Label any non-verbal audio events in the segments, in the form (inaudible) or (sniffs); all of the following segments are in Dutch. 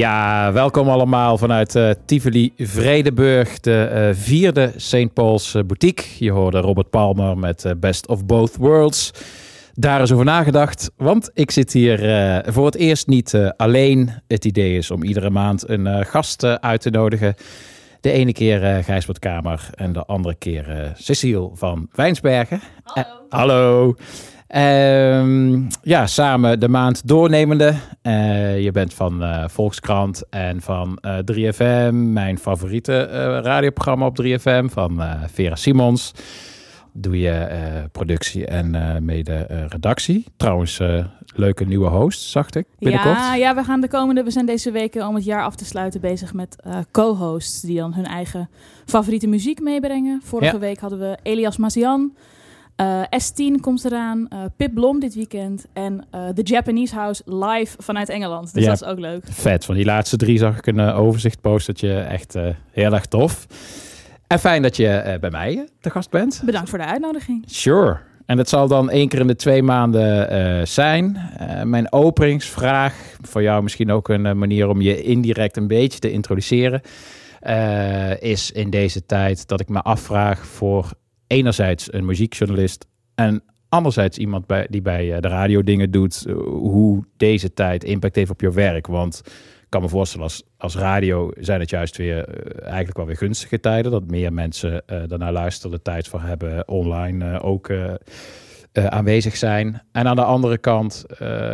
Ja, welkom allemaal vanuit eh, Tivoli Vredenburg, de eh, vierde St. Paul's eh, boutique. Je hoorde Robert Palmer met Best of Both Worlds. Daar is over nagedacht, want ik zit hier voor het eerst niet alleen. Het idee is om iedere maand een gast uit te nodigen. De ene keer eh Gijsbert Kamer en de andere keer Cecile van Wijnsbergen. Hallo. hallo. Ehm, ja, samen de maand doornemende. Eh, je bent van eh, Volkskrant en van eh, 3FM. Mijn favoriete eh, radioprogramma op 3FM van eh, Vera Simons. Doe je eh, productie en eh, mede eh, redactie. Trouwens, eh, leuke nieuwe host, zag ik binnenkort. Ja, ja, we gaan de komende, we zijn deze weken om het jaar af te sluiten bezig met eh, co-hosts die dan hun eigen favoriete muziek meebrengen. Vorige Ja. week hadden we Elias Mazian. Eh, S10 komt eraan, eh Pip Blom dit weekend en eh The Japanese House live vanuit Engeland. Dus Ja. dat is ook leuk. Vet. Van die laatste drie zag ik een overzicht postertje. Echt heel erg tof. En fijn dat je bij mij te gast bent. Bedankt voor de uitnodiging. Sure. En dat zal dan één keer in de twee maanden zijn. Mijn openingsvraag, voor jou misschien ook een manier om je indirect een beetje te introduceren, is in deze tijd dat ik me afvraag voor enerzijds een muziekjournalist en anderzijds iemand bij, die bij eh, de radio dingen doet, eh, hoe deze tijd impact heeft op je werk. Want ik kan me voorstellen, als, als radio zijn het juist weer eh, eigenlijk wel weer gunstige tijden. Dat meer mensen daarnaar luisteren, de tijd voor hebben, online ook aanwezig zijn. En aan de andere kant,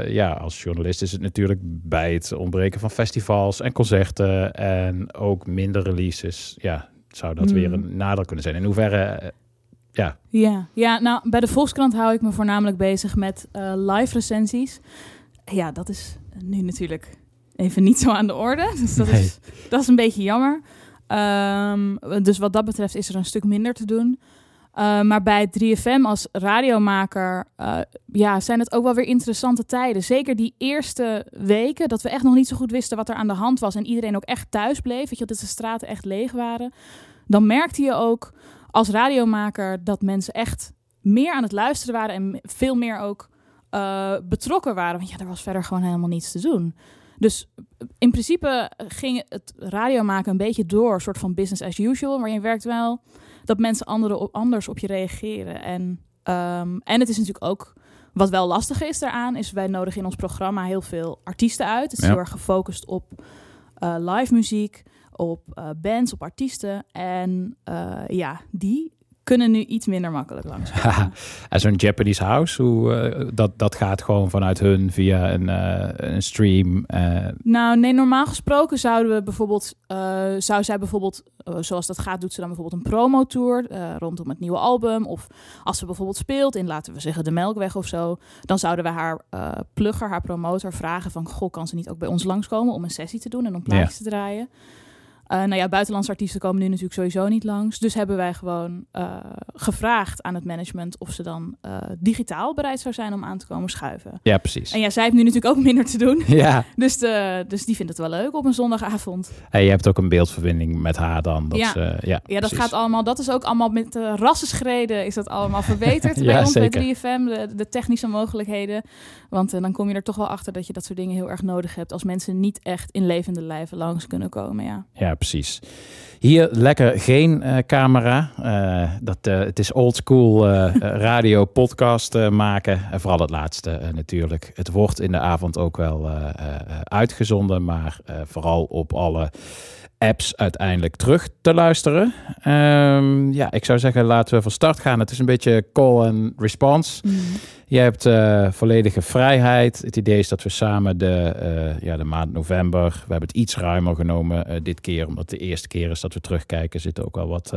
ja, als journalist is het natuurlijk bij het ontbreken van festivals en concerten en ook minder releases. Ja, zou dat weer een nadeel kunnen zijn. In hoeverre, ja, Ja, ja nou, bij de Volkskrant hou ik me voornamelijk bezig met eh, live recensies. Ja, dat is nu natuurlijk even niet zo aan de orde. (laughs) Dus dat, Nee. is, dat is een beetje jammer. Ehm, dus wat dat betreft is er een stuk minder te doen. Eh, maar bij 3FM als radiomaker eh, ja, zijn het ook wel weer interessante tijden. Zeker die eerste weken, dat we echt nog niet zo goed wisten wat er aan de hand was. En iedereen ook echt thuis bleef. Weet je, dat de straten echt leeg waren. Dan merkte je ook als radiomaker dat mensen echt meer aan het luisteren waren. En veel meer ook eh, betrokken waren. Want ja, er was verder gewoon helemaal niets te doen. Dus in principe ging het radiomaken een beetje door. Een soort van business as usual. Maar je werkt wel dat mensen anderen op, anders op je reageren. En, ehm, en het is natuurlijk ook... Wat wel lastig is daaraan, is wij nodigen in ons programma heel veel artiesten uit. Het is Ja. heel erg gefocust op eh, live muziek, op eh, bands, op artiesten. En eh, ja, die kunnen nu iets minder makkelijk langs. (laughs) En zo'n Japanese house, hoe, eh, dat, dat gaat gewoon vanuit hun via een, een stream. Nou, nee, normaal gesproken zouden we bijvoorbeeld, zou zij bijvoorbeeld, zoals dat gaat, doet ze dan bijvoorbeeld een promotour rondom het nieuwe album. Of als ze bijvoorbeeld speelt in, laten we zeggen, de Melkweg of zo, dan zouden we haar plugger, haar promotor vragen van, goh, kan ze niet ook bij ons langskomen om een sessie te doen en om plaatjes te draaien? Eh, nou ja, buitenlandse artiesten komen nu natuurlijk sowieso niet langs. Dus hebben wij gewoon eh, gevraagd aan het management of ze dan eh, digitaal bereid zou zijn om aan te komen schuiven. ja, precies. En ja, zij heeft nu natuurlijk ook minder te doen. (laughs) Ja, Dus, de, dus die vindt het wel leuk op een zondagavond. en je hebt ook een beeldverbinding met haar dan. Dat Ja. Ze, ja, Ja, dat gaat allemaal. Dat is ook allemaal met de rassenschreden is dat allemaal (laughs) verbeterd Ja, bij ons bij 3FM. De, de technische mogelijkheden. Want dan kom je er toch wel achter dat je dat soort dingen heel erg nodig hebt als mensen niet echt in levende lijven langs kunnen komen. Ja. Ja, precies. Hier lekker geen eh, camera. Eh, dat, eh, het is old school eh, (laughs) radio podcast maken. En vooral het laatste natuurlijk. Het wordt in de avond ook wel uitgezonden. Maar vooral op alle apps uiteindelijk terug te luisteren. Ehm, ja, ik zou zeggen laten we van start gaan. Het is een beetje call and response. Je hebt eh, volledige vrijheid. Het idee is dat we samen de, eh, ja, de maand november, we hebben het iets ruimer genomen eh, dit keer, omdat de eerste keer is dat we terugkijken. Er zitten ook wel wat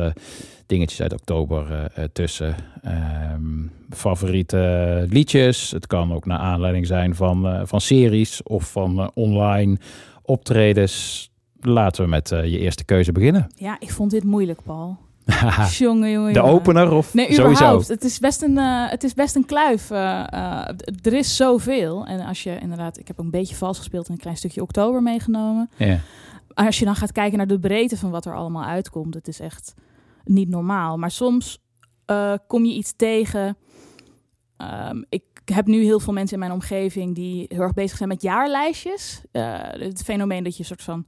dingetjes uit oktober tussen. Ehm, favoriete liedjes. Het kan ook naar aanleiding zijn van, van series of van online optredens. Laten we met je eerste keuze beginnen. ja, ik vond dit moeilijk, Paul. (laughs) jongen, jongen, de opener of Nee, sowieso? Het is best een, eh, het is best een kluif. eh, eh, er is zoveel. En als je inderdaad, ik heb een beetje vals gespeeld en een klein stukje oktober meegenomen. Ja. als je dan gaat kijken naar de breedte van wat er allemaal uitkomt, het is echt niet normaal. Maar soms kom je iets tegen. Ehm, ik heb nu heel veel mensen in mijn omgeving die heel erg bezig zijn met jaarlijstjes. Het fenomeen dat je soort van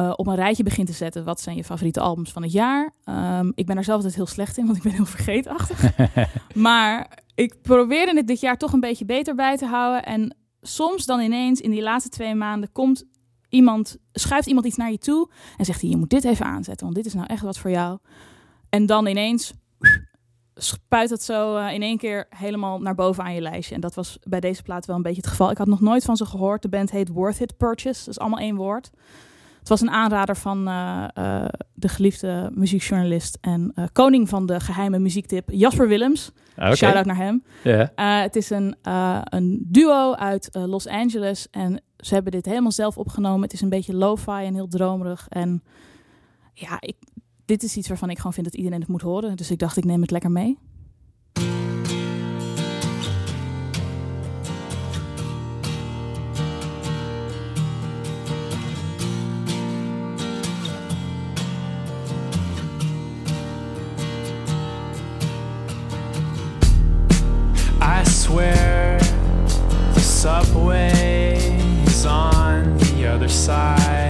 eh, op een rijtje begint te zetten. Wat zijn je favoriete albums van het jaar? Ehm, ik ben er zelf altijd heel slecht in, want ik ben heel (laughs) vergeetachtig. (laughs) maar ik probeerde het dit jaar toch een beetje beter bij te houden. En soms dan ineens in die laatste twee maanden komt iemand, schuift iemand iets naar je toe en zegt hij, je moet dit even aanzetten, want dit is nou echt wat voor jou. En dan ineens (sniffs) spuit het zo eh, in één keer helemaal naar boven aan je lijstje. En dat was bij deze plaat wel een beetje het geval. Ik had nog nooit van ze gehoord. De band heet Worth It Purchase. Dat is allemaal één woord. Het was een aanrader van eh, eh, de geliefde muziekjournalist en eh, koning van de geheime muziektip Jasper Willems. Oké. Shout-out naar hem. Het is een, een duo uit Los Angeles. En ze hebben dit helemaal zelf opgenomen. Het is een beetje lo-fi en heel dromerig. En ja, ik, dit is iets waarvan ik gewoon vind dat iedereen het moet horen. Dus ik dacht, ik neem het lekker mee. Side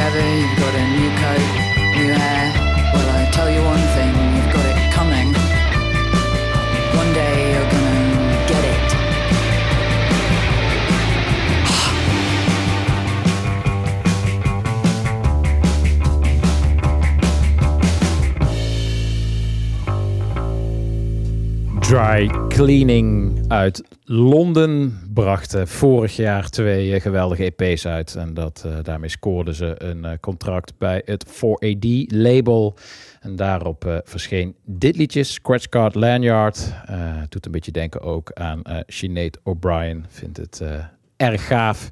Together, you've got a new coat, new hair. Well, I tell you one thing, you've got it coming. One day you're gonna get it. Dry Cleaning uit Londen brachten vorig jaar twee eh, geweldige EP's uit. En dat, eh, daarmee scoorden ze een eh, contract bij het 4AD-label. En daarop verscheen dit liedje, Scratch Card Lanyard. Doet een beetje denken ook aan Sinead O'Brien. Vindt het erg gaaf.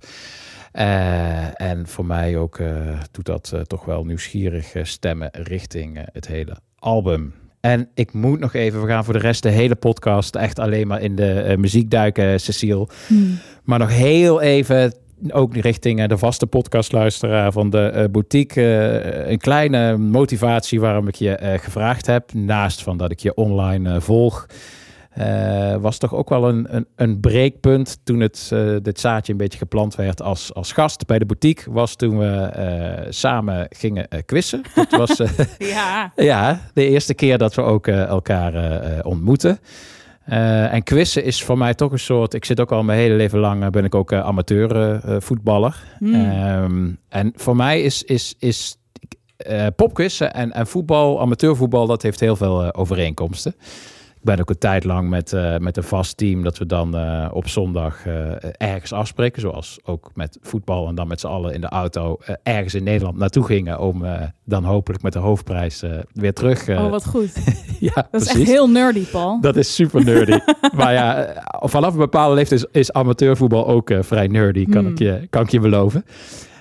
En voor mij ook doet dat toch wel nieuwsgierig stemmen richting het hele album. En ik moet nog even, we gaan voor de rest de hele podcast echt alleen maar in de eh, muziek duiken, Cecile. Maar nog heel even, ook richting eh, de vaste podcastluisteraar van de eh, boutique. eh, een kleine motivatie waarom ik je eh, gevraagd heb. Naast van dat ik je online eh, volg. Eh, was toch ook wel een, een, een breekpunt toen het, eh, dit zaadje een beetje geplant werd als, als gast bij de boutique. Was toen we eh, samen gingen quizzen. Dat was (laughs) (laughs) Ja. ja, de eerste keer dat we ook elkaar ontmoeten. En quizzen is voor mij toch een soort. Ik zit ook al mijn hele leven lang. ben ik ook amateur voetballer. Hmm. Ehm, en voor mij is, is, is popquizzen en, en voetbal, amateurvoetbal, dat heeft heel veel overeenkomsten. Ik ben ook een tijd lang met, eh, met een vast team dat we dan eh, op zondag eh, ergens afspreken. Zoals ook met voetbal en dan met z'n allen in de auto ergens in Nederland naartoe gingen. Om dan hopelijk met de hoofdprijs weer terug. Oh, wat goed. (laughs) ja, Dat is echt heel nerdy, Paul. Dat is super nerdy. (laughs) maar ja, vanaf een bepaalde leeftijd is, is amateurvoetbal ook vrij nerdy, kan, Hmm. ik je, kan ik je beloven.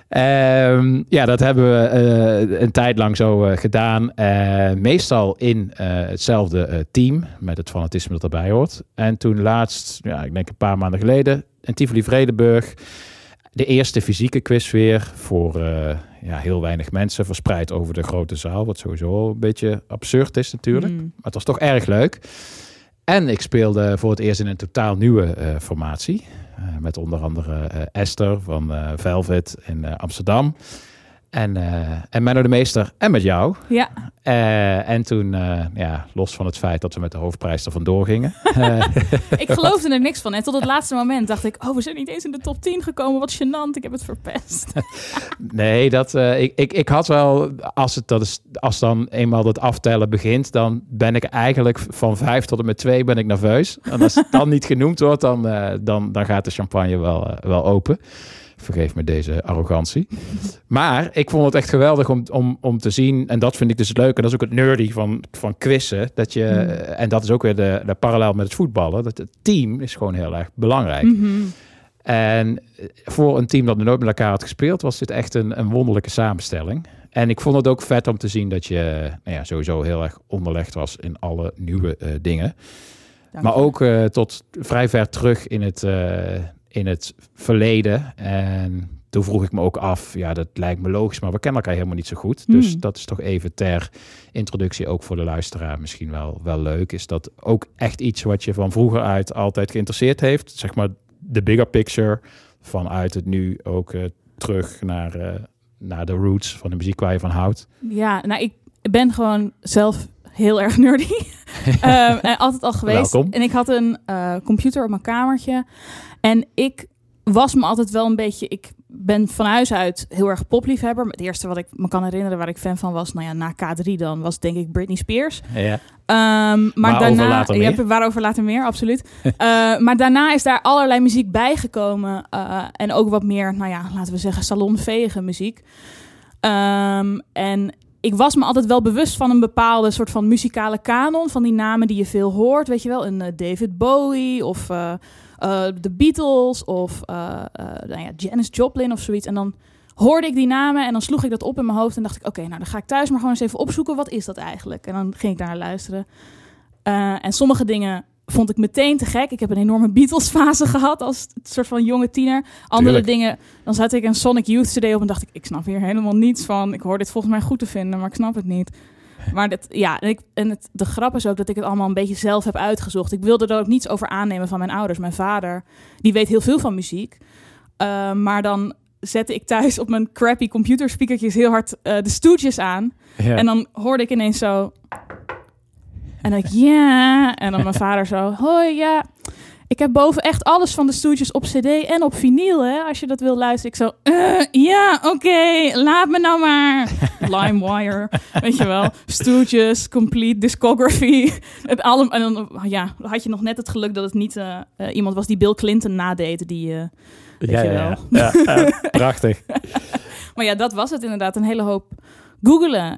Ehm, ja, dat hebben we eh, een tijd lang zo eh, gedaan. Eh, meestal in hetzelfde team, met het fanatisme dat erbij hoort. En toen laatst, ja, ik denk een paar maanden geleden, in Tivoli Vredenburg, de eerste fysieke quiz weer voor ja, heel weinig mensen, verspreid over de grote zaal. Wat sowieso een beetje absurd is natuurlijk. Mm. Maar het was toch erg leuk. En ik speelde voor het eerst in een totaal nieuwe eh, formatie. Eh, met onder andere eh, Esther van Velvet in Amsterdam. En, eh en Menno de Meester en met jou. Ja, Eh, en toen, eh, ja, los van het feit dat we met de hoofdprijs er vandoor gingen. (laughs) ik (laughs) geloofde er niks van. En tot het laatste moment dacht ik, oh, we zijn niet eens in de top 10 gekomen. Wat gênant, ik heb het verpest. (laughs) nee, dat, ik, ik, ik had wel, als, het, dat is, als dan eenmaal dat aftellen begint, dan ben ik eigenlijk van vijf tot en met twee ben ik nerveus. En als het dan niet genoemd wordt, dan, dan, dan gaat de champagne wel, wel open. Vergeef me deze arrogantie. Maar ik vond het echt geweldig om, om, om te zien. En dat vind ik dus het leuke. En dat is ook het nerdy van, van quizzen. Dat je, En dat is ook weer de, de parallel met het voetballen. Dat het team is gewoon heel erg belangrijk. Mhm. En voor een team dat nooit met elkaar had gespeeld, was dit echt een, een wonderlijke samenstelling. En ik vond het ook vet om te zien dat je nou ja, sowieso heel erg onderlegd was in alle nieuwe eh, dingen. Dank Maar ook eh, tot vrij ver terug in het, eh, in het verleden. En toen vroeg ik me ook af, ja, dat lijkt me logisch, maar we kennen elkaar helemaal niet zo goed. Dus Hmm. dat is toch even ter introductie ook voor de luisteraar misschien wel, wel leuk. Is dat ook echt iets wat je van vroeger uit altijd geïnteresseerd heeft? Zeg maar de bigger picture vanuit het nu ook eh, terug naar, eh, naar de roots van de muziek waar je van houdt. Ja, nou, ik ben gewoon zelf heel erg nerdy. (laughs) (laughs) Ehm, en altijd al geweest. Welkom. En ik had een eh, computer op mijn kamertje. En ik was me altijd wel een beetje... Ik ben van huis uit heel erg popliefhebber. Het eerste wat ik me kan herinneren waar ik fan van was... Nou ja, na K3 dan was denk ik Britney Spears. Ja. Ehm, maar Waarover daarna, waarover later meer, absoluut. (laughs) Eh, maar daarna is daar allerlei muziek bijgekomen. eh, en ook wat meer, nou ja, laten we zeggen, salonveege muziek. Ehm, en ik was me altijd wel bewust van een bepaalde soort van muzikale kanon. Van die namen die je veel hoort, weet je wel. Een eh, David Bowie of eh, eh, de Beatles of eh, eh, nou ja, Janis Joplin of zoiets. En dan hoorde ik die namen en dan sloeg ik dat op in mijn hoofd. En dacht ik, oké, nou dan ga ik thuis maar gewoon eens even opzoeken. Wat is dat eigenlijk? En dan ging ik daar naar luisteren. Eh, en sommige dingen vond ik meteen te gek. Ik heb een enorme Beatles-fase (laughs) gehad als soort van jonge tiener. Andere Tuurlijk. dingen, dan zette ik een Sonic Youth CD op en dacht ik, ik snap hier helemaal niets van. Ik hoor dit volgens mij goed te vinden, maar ik snap het niet. Maar dit, ja, en, ik, en het, de grap is ook dat ik het allemaal een beetje zelf heb uitgezocht. Ik wilde er ook niets over aannemen van mijn ouders. Mijn vader, die weet heel veel van muziek. Uh, maar dan zette ik thuis op mijn crappy computerspeakertjes heel hard uh, de stoetjes aan. Ja. En dan hoorde ik ineens zo... En dan ik, ja. En dan mijn (laughs) vader zo, hoi, ja. Ik heb boven echt alles van de stoetjes op cd en op vinyl, hè. Als je dat wil luisteren. Ik zo, uh, ja, oké, okay, laat me nou maar. (laughs) LimeWire, weet je wel. Stoetjes, complete discography. Het album, en dan ja, had je nog net het geluk dat het niet uh, uh, iemand was die Bill Clinton nadeed. Die, weet ja, je ja, wel. ja. ja, prachtig. (laughs) maar ja, dat was het inderdaad. Een hele hoop googelen.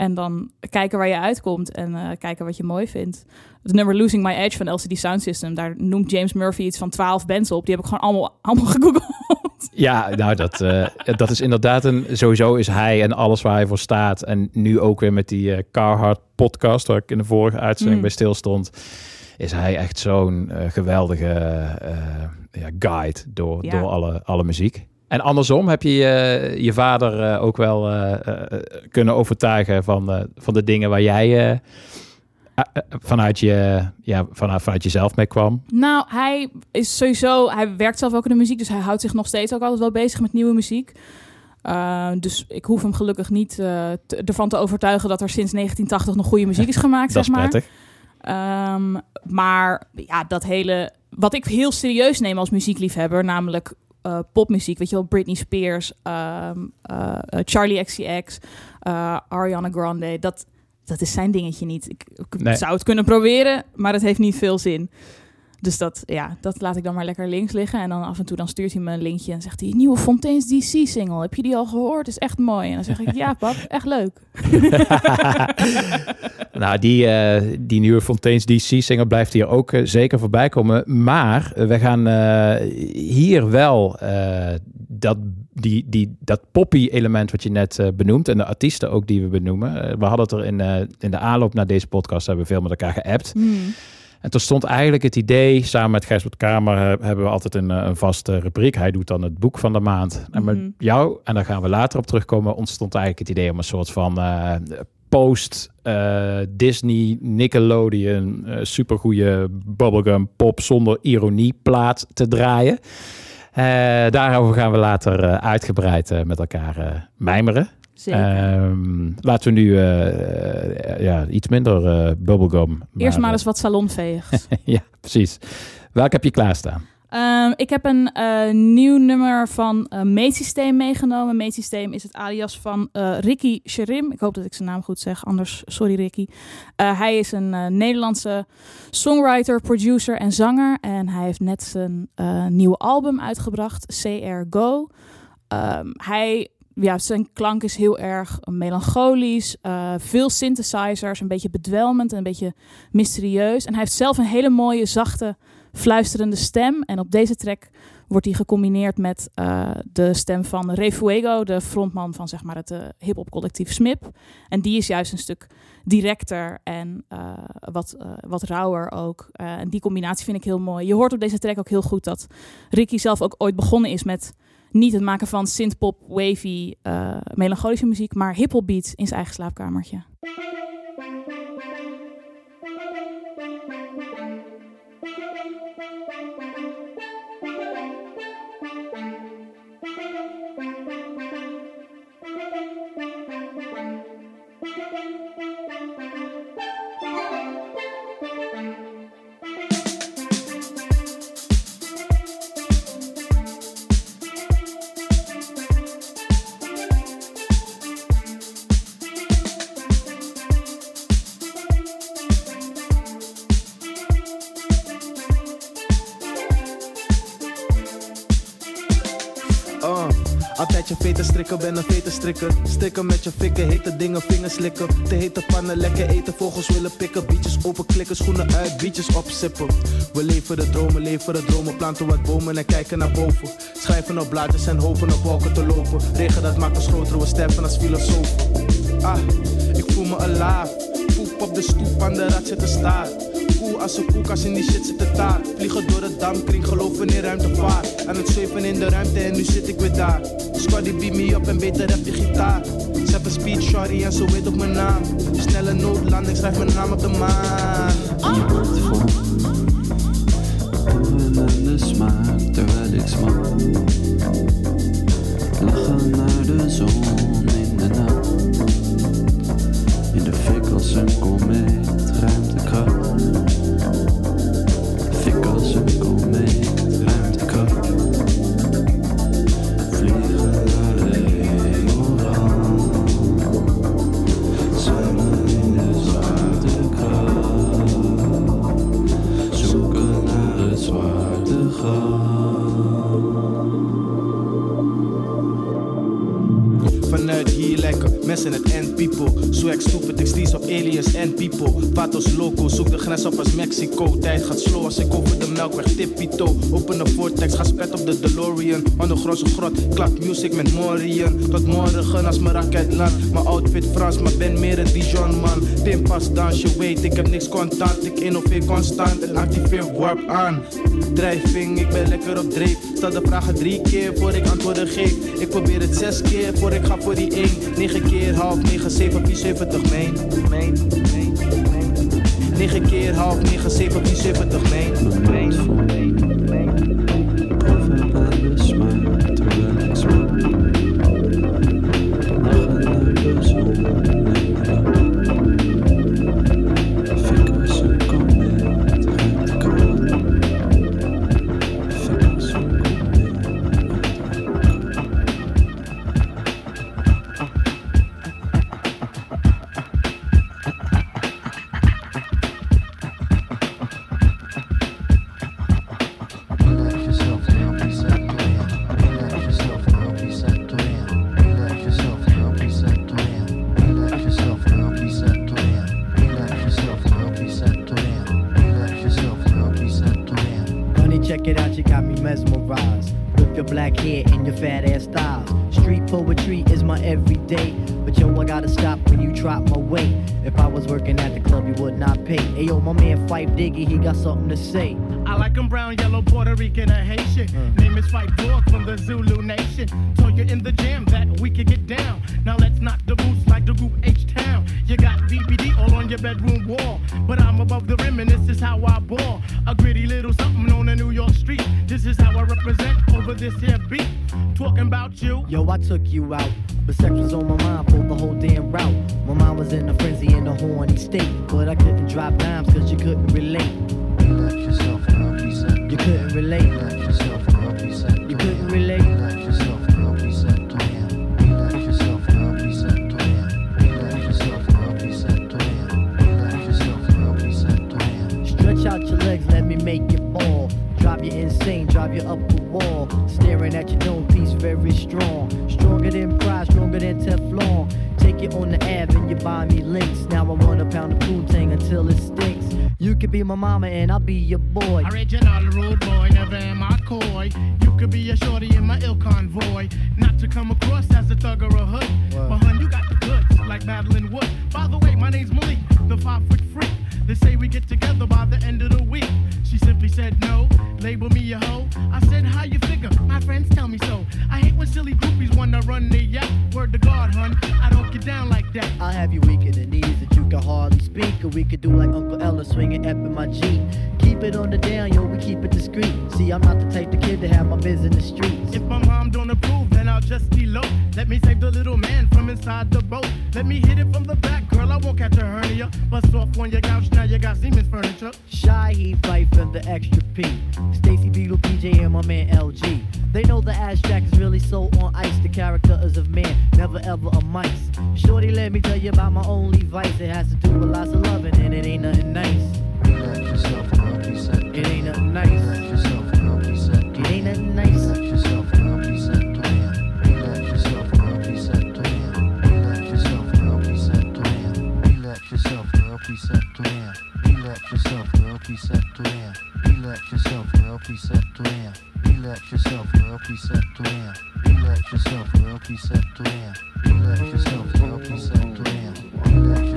En dan kijken waar je uitkomt en uh, kijken wat je mooi vindt. Het nummer Losing My Edge van LCD Sound System, daar noemt James Murphy iets van 12 bands op. Die heb ik gewoon allemaal, (laughs) allemaal gegoogeld. Ja, nou, dat, uh, dat is inderdaad een. Sowieso is hij en alles waar hij voor staat. En nu ook weer met die uh, Carhartt podcast, waar ik in de vorige uitzending mm. bij stil stond. Is hij echt zo'n geweldige ja, guide door, ja. door alle, alle muziek. En andersom heb je je, je vader uh, ook wel uh, kunnen overtuigen van, van de dingen waar jij vanuit, je, ja, vanuit, vanuit jezelf mee kwam? Nou, hij is sowieso, hij werkt zelf ook in de muziek, dus hij houdt zich nog steeds ook altijd wel bezig met nieuwe muziek. dus ik hoef hem gelukkig niet te, ervan te overtuigen dat er sinds 1980 nog goede muziek is (laughs) gemaakt, dat zeg maar. is prettig. Um, maar ja, dat hele, wat ik heel serieus neem als muziekliefhebber, namelijk uh, popmuziek, weet je wel, Britney Spears, um, uh, Charlie XCX, uh, Ariana Grande, dat, dat is zijn dingetje niet. Ik, ik nee. zou het kunnen proberen, maar het heeft niet veel zin. Dus dat, ja, dat laat ik dan maar lekker links liggen. En dan af en toe dan stuurt hij me een linkje en zegt hij... Nieuwe Fontaine's DC-single, heb je die al gehoord? Is echt mooi. En dan zeg ik, ja (laughs) pap, echt leuk. (laughs) nou, die, uh, die nieuwe Fontaine's DC-single blijft hier ook uh, zeker voorbij komen. Maar we gaan hier wel dat, die, die, dat poppy-element wat je net benoemt... en de artiesten ook die we benoemen. we hadden het er in, in de aanloop naar deze podcast... hebben we veel met elkaar geappt. Hmm. En toen stond eigenlijk het idee, samen met Gijsbert Kamer hebben we altijd een, een vaste rubriek. Hij doet dan het boek van de maand. En met Mhm. jou, en daar gaan we later op terugkomen, ontstond eigenlijk het idee om een soort van uh, post uh, Disney, Nickelodeon, uh, supergoeie bubblegum pop zonder ironie plaat te draaien. Daarover gaan we later uitgebreid met elkaar uh, Um, laten we nu uh, ja, iets minder uh, bubblegum. Eerst maar, eens wat salonveegs. (laughs) ja, precies. Welke heb je klaarstaan? Um, ik heb een uh, nieuw nummer van uh, Meetsysteem meegenomen. Meetsysteem is het alias van uh, Ricky Sherim. Ik hoop dat ik zijn naam goed zeg, anders sorry Ricky. Hij is een Nederlandse songwriter, producer en zanger. En hij heeft net zijn nieuwe album uitgebracht, CR Go. Um, hij ja, zijn klank is heel erg melancholisch. Uh, veel synthesizers, een beetje bedwelmend en een beetje mysterieus. En hij heeft zelf een hele mooie, zachte, fluisterende stem. En op deze track wordt hij gecombineerd met uh, de stem van Ray Fuego, de frontman van zeg maar, het uh, hip-hop collectief SMIP. En die is juist een stuk directer en wat, wat rauwer ook. en die combinatie vind ik heel mooi. Je hoort op deze track ook heel goed dat Ricky zelf ook ooit begonnen is met niet het maken van synthpop, wavy, uh, melancholische muziek, maar hiphop beats in zijn eigen slaapkamertje. je veten strikken, ben een veten strikker. Stikken met je fikken, hete dingen, vingers slikken. Te hete pannen, lekker eten, vogels willen pikken. Bietjes openklikken, schoenen uit, bietjes opsippen. We leven de dromen, leven de dromen. Planten wat bomen en kijken naar boven. Schrijven op blaadjes en hopen op wolken te lopen. Regen dat maakt ons groter, we sterven als filosoof. Ah, ik voel me alive. Poep op de stoep, aan de rat zitten staan als een koelkast in die shit zit taart. daar. Vliegen door de damkring, geloven in ruimtevaart. Aan het zweven in de ruimte en nu zit ik weer daar. Squaddy beat me op en beter heb je gitaar. Zet een speed shorty en zo weet op mijn naam. Snelle noodlanding, schrijf mijn naam op de maan. Je komt de smaak terwijl ik smak. Lachen naar de zon in de nacht. In de fik als een komeet, ruimtekracht. in het end people. Swag stupid, ik of op aliens en people. Vatos loco, zoek de grens op als Mexico. Tijd gaat slow als ik over de melkweg tippito. Open de vortex, ga spet op de DeLorean. Ondergrondse grot, klapt music met Morian. Tot morgen als mijn raket land. Mijn outfit Frans, maar ben meer een Dijon man. Pimpas dans, je weet, ik heb niks contant. Ik innoveer constant en activeer warp aan. Drijving, ik ben lekker op dreef. Stel de vragen drie keer voor ik antwoorden geef. Ik probeer het zes keer voor ik ga voor die één. Negen keer keer half negen, op die 70 meen, meen, meen, meen. Keer half negen, 7, vier, zeventig, main. meen. to. Relax yourself, girl, preset to air. Relax yourself, girl, preset to air. Relax yourself, girl, preset to air. Relax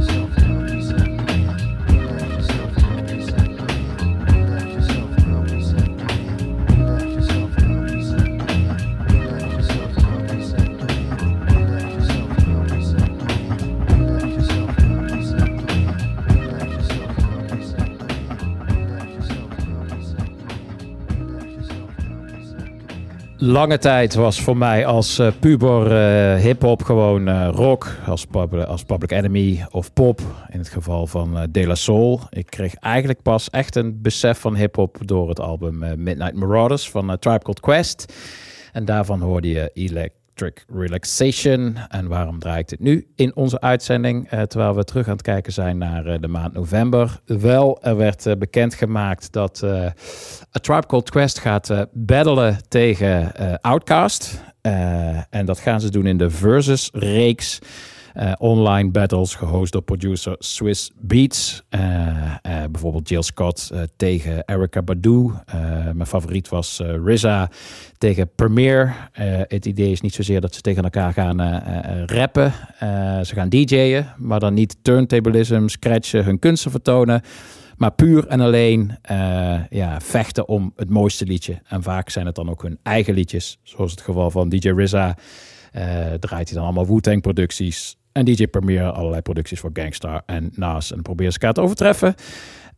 Lange tijd was voor mij als eh, puber eh, hip-hop gewoon eh, rock, als, pub- als Public Enemy of pop, in het geval van De La Soul. Ik kreeg eigenlijk pas echt een besef van hip-hop door het album Midnight Marauders van Tribe Called Quest. En daarvan hoorde je Electric Relaxation. En waarom draai ik dit nu in onze uitzending? eh, terwijl we terug aan het kijken zijn naar eh, de maand november. Wel, er werd eh, bekendgemaakt dat A Tribe Called Quest gaat battelen tegen Outcast. En dat gaan ze doen in de Versus-reeks. Eh, online battles, gehost door producer Swiss Beats. Eh, eh, bijvoorbeeld Jill Scott tegen Erica Badu. Mijn favoriet was RZA tegen Premier. Het idee is niet zozeer dat ze tegen elkaar gaan rappen. Ze gaan DJ'en, maar dan niet turntablism, scratchen, hun kunsten vertonen. Maar puur en alleen ja, vechten om het mooiste liedje. En vaak zijn het dan ook hun eigen liedjes. Zoals het geval van DJ eh, draait hij dan allemaal Wu-Tang producties. En DJ Premier allerlei producties voor Gangstar en Nas. En proberen ze elkaar te overtreffen.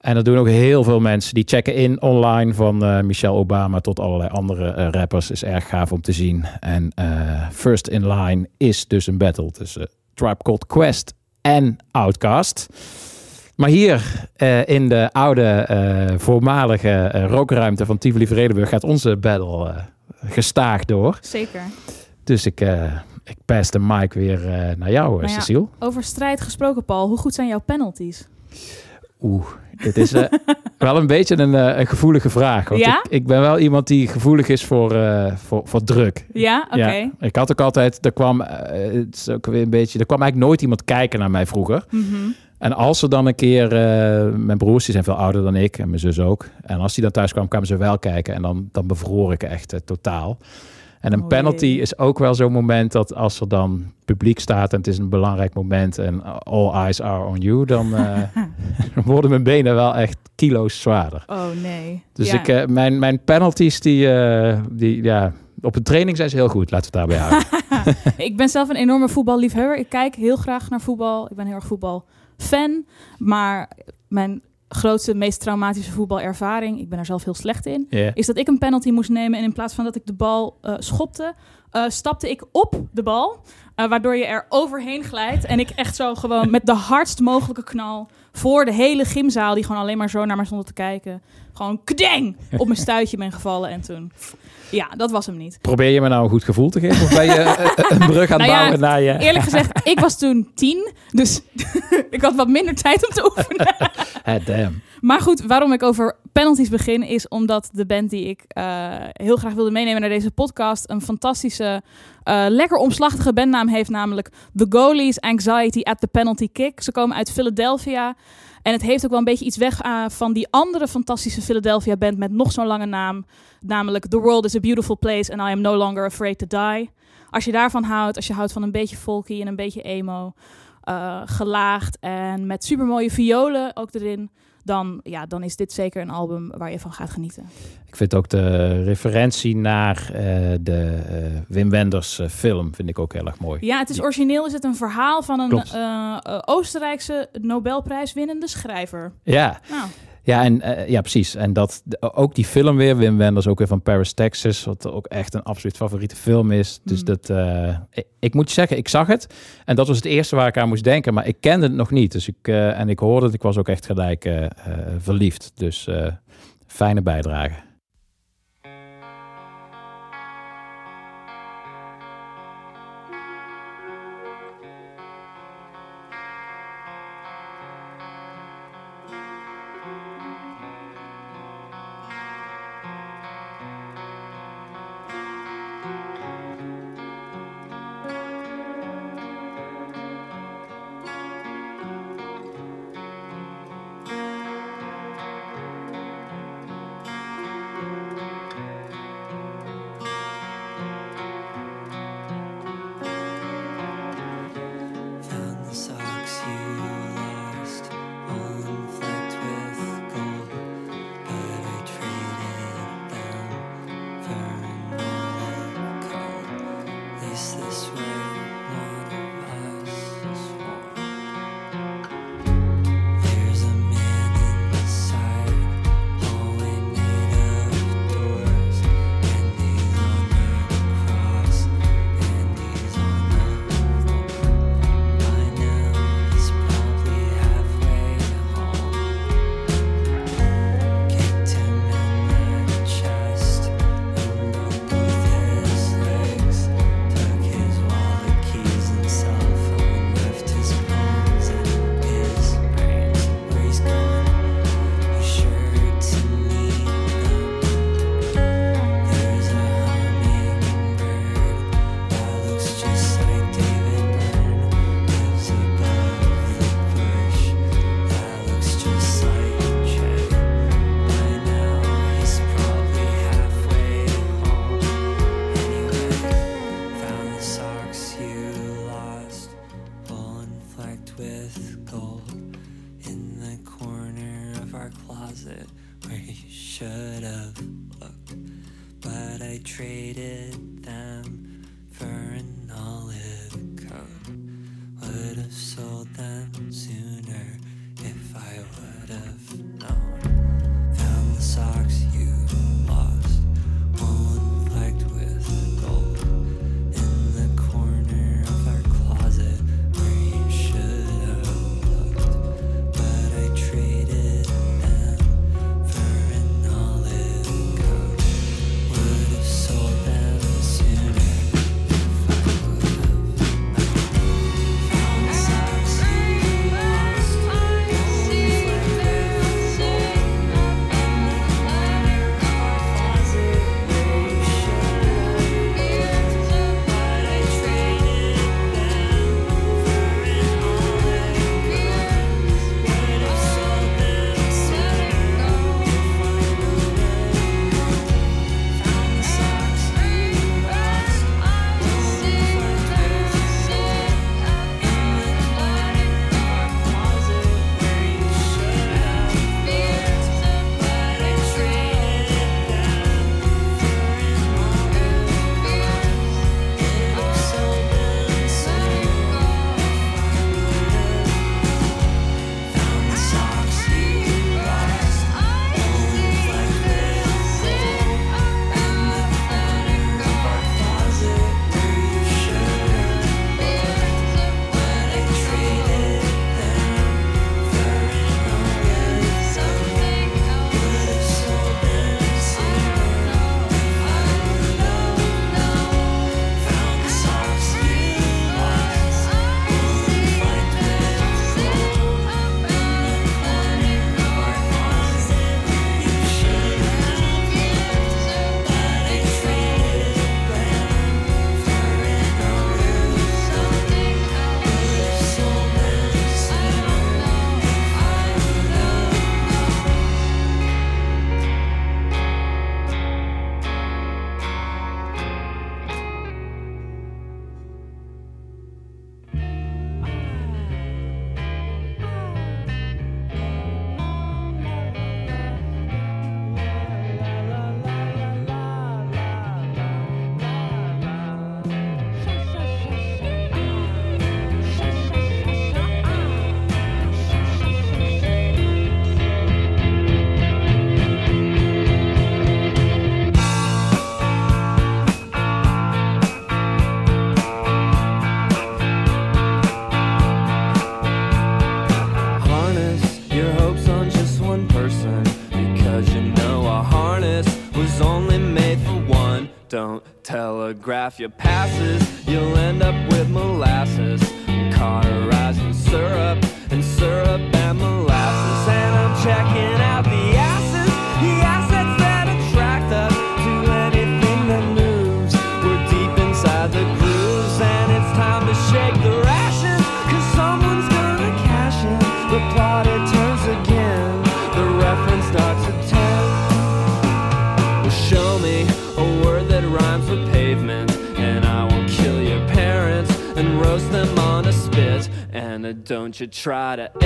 En dat doen ook heel veel mensen. Die checken in online van eh, Michelle Obama tot allerlei andere eh, rappers. Is erg gaaf om te zien. En eh, First in Line is dus een battle tussen Tribe Called Quest en Outkast. Maar hier in de oude, voormalige rookruimte van Tivoli Vredenburg gaat onze battle gestaag door. Zeker. Dus ik, ik pass de mic weer eh, naar jou, eh, Nou ja, Cecile. over strijd gesproken, Paul. Hoe goed zijn jouw penalties? Oeh, dit is eh, (laughs) wel een beetje een, een gevoelige vraag. Want Ja? ik, ik ben wel iemand die gevoelig is voor, voor, voor druk. Ja, oké. ik had ook altijd, er kwam, het is ook weer een beetje, er kwam eigenlijk nooit iemand kijken naar mij vroeger. Mhm. En als er dan een keer, mijn broers die zijn veel ouder dan ik en mijn zus ook. En als die dan thuis kwam, kwamen ze wel kijken en dan, dan bevroor ik echt totaal. En een Oh, penalty jee. is ook wel zo'n moment dat als er dan publiek staat en het is een belangrijk moment en all eyes are on you, dan, eh, (laughs) (laughs) worden mijn benen wel echt kilo's zwaarder. Oh nee. Dus Ja. ik, eh, mijn, mijn penalties, die, eh, die, ja, op een training zijn ze heel goed. Laten we het daarbij houden. (laughs) ik ben zelf een enorme voetballiefhebber. Ik kijk heel graag naar voetbal. Ik ben heel erg voetbalfan. Maar mijn grootste, meest traumatische voetbalervaring, ik ben er zelf heel slecht in, is dat ik een penalty moest nemen. En in plaats van dat ik de bal eh, schopte, eh, stapte ik op de bal. eh, waardoor je er overheen glijdt. En ik echt zo gewoon met de hardst mogelijke knal voor de hele gymzaal, die gewoon alleen maar zo naar mij stonden te kijken, gewoon kdeng op mijn stuitje ben gevallen. En toen, ja, dat was hem niet. Probeer je me nou een goed gevoel te geven? Of ben je eh, een brug aan het Nou ja, bouwen naar je... Eerlijk gezegd, ik was toen tien, dus (laughs) ik had wat minder tijd om te oefenen. Eh, (laughs) damn. Maar goed, waarom ik over penalties begin, is omdat de band die ik eh, heel graag wilde meenemen naar deze podcast een fantastische, eh, lekker omslachtige bandnaam heeft, namelijk The Goalies Anxiety at the Penalty Kick. Ze komen uit Philadelphia. En het heeft ook wel een beetje iets weg eh, van die andere fantastische Philadelphia band met nog zo'n lange naam. Namelijk The World is a Beautiful Place and I am no longer afraid to die. Als je daarvan houdt, als je houdt van een beetje folky en een beetje emo, eh, gelaagd en met supermooie violen ook erin, dan, ja, dan is dit zeker een album waar je van gaat genieten. Ik vind ook de referentie naar eh, de eh, Wim Wenders eh, film vind ik ook heel erg mooi. Ja, het is origineel is het een verhaal van een Oostenrijkse Nobelprijswinnende schrijver. Ja. Nou. Ja, en, eh, ja, precies. En dat, ook die film weer, Wim Wenders, ook weer van Paris, Texas, wat ook echt een absoluut favoriete film is. Dus Mm. dat, eh, ik, ik moet zeggen, ik zag het en dat was het eerste waar ik aan moest denken, maar ik kende het nog niet. Dus ik, eh, en ik hoorde het, ik was ook echt gelijk verliefd. Dus fijne bijdrage. Telegraph your try to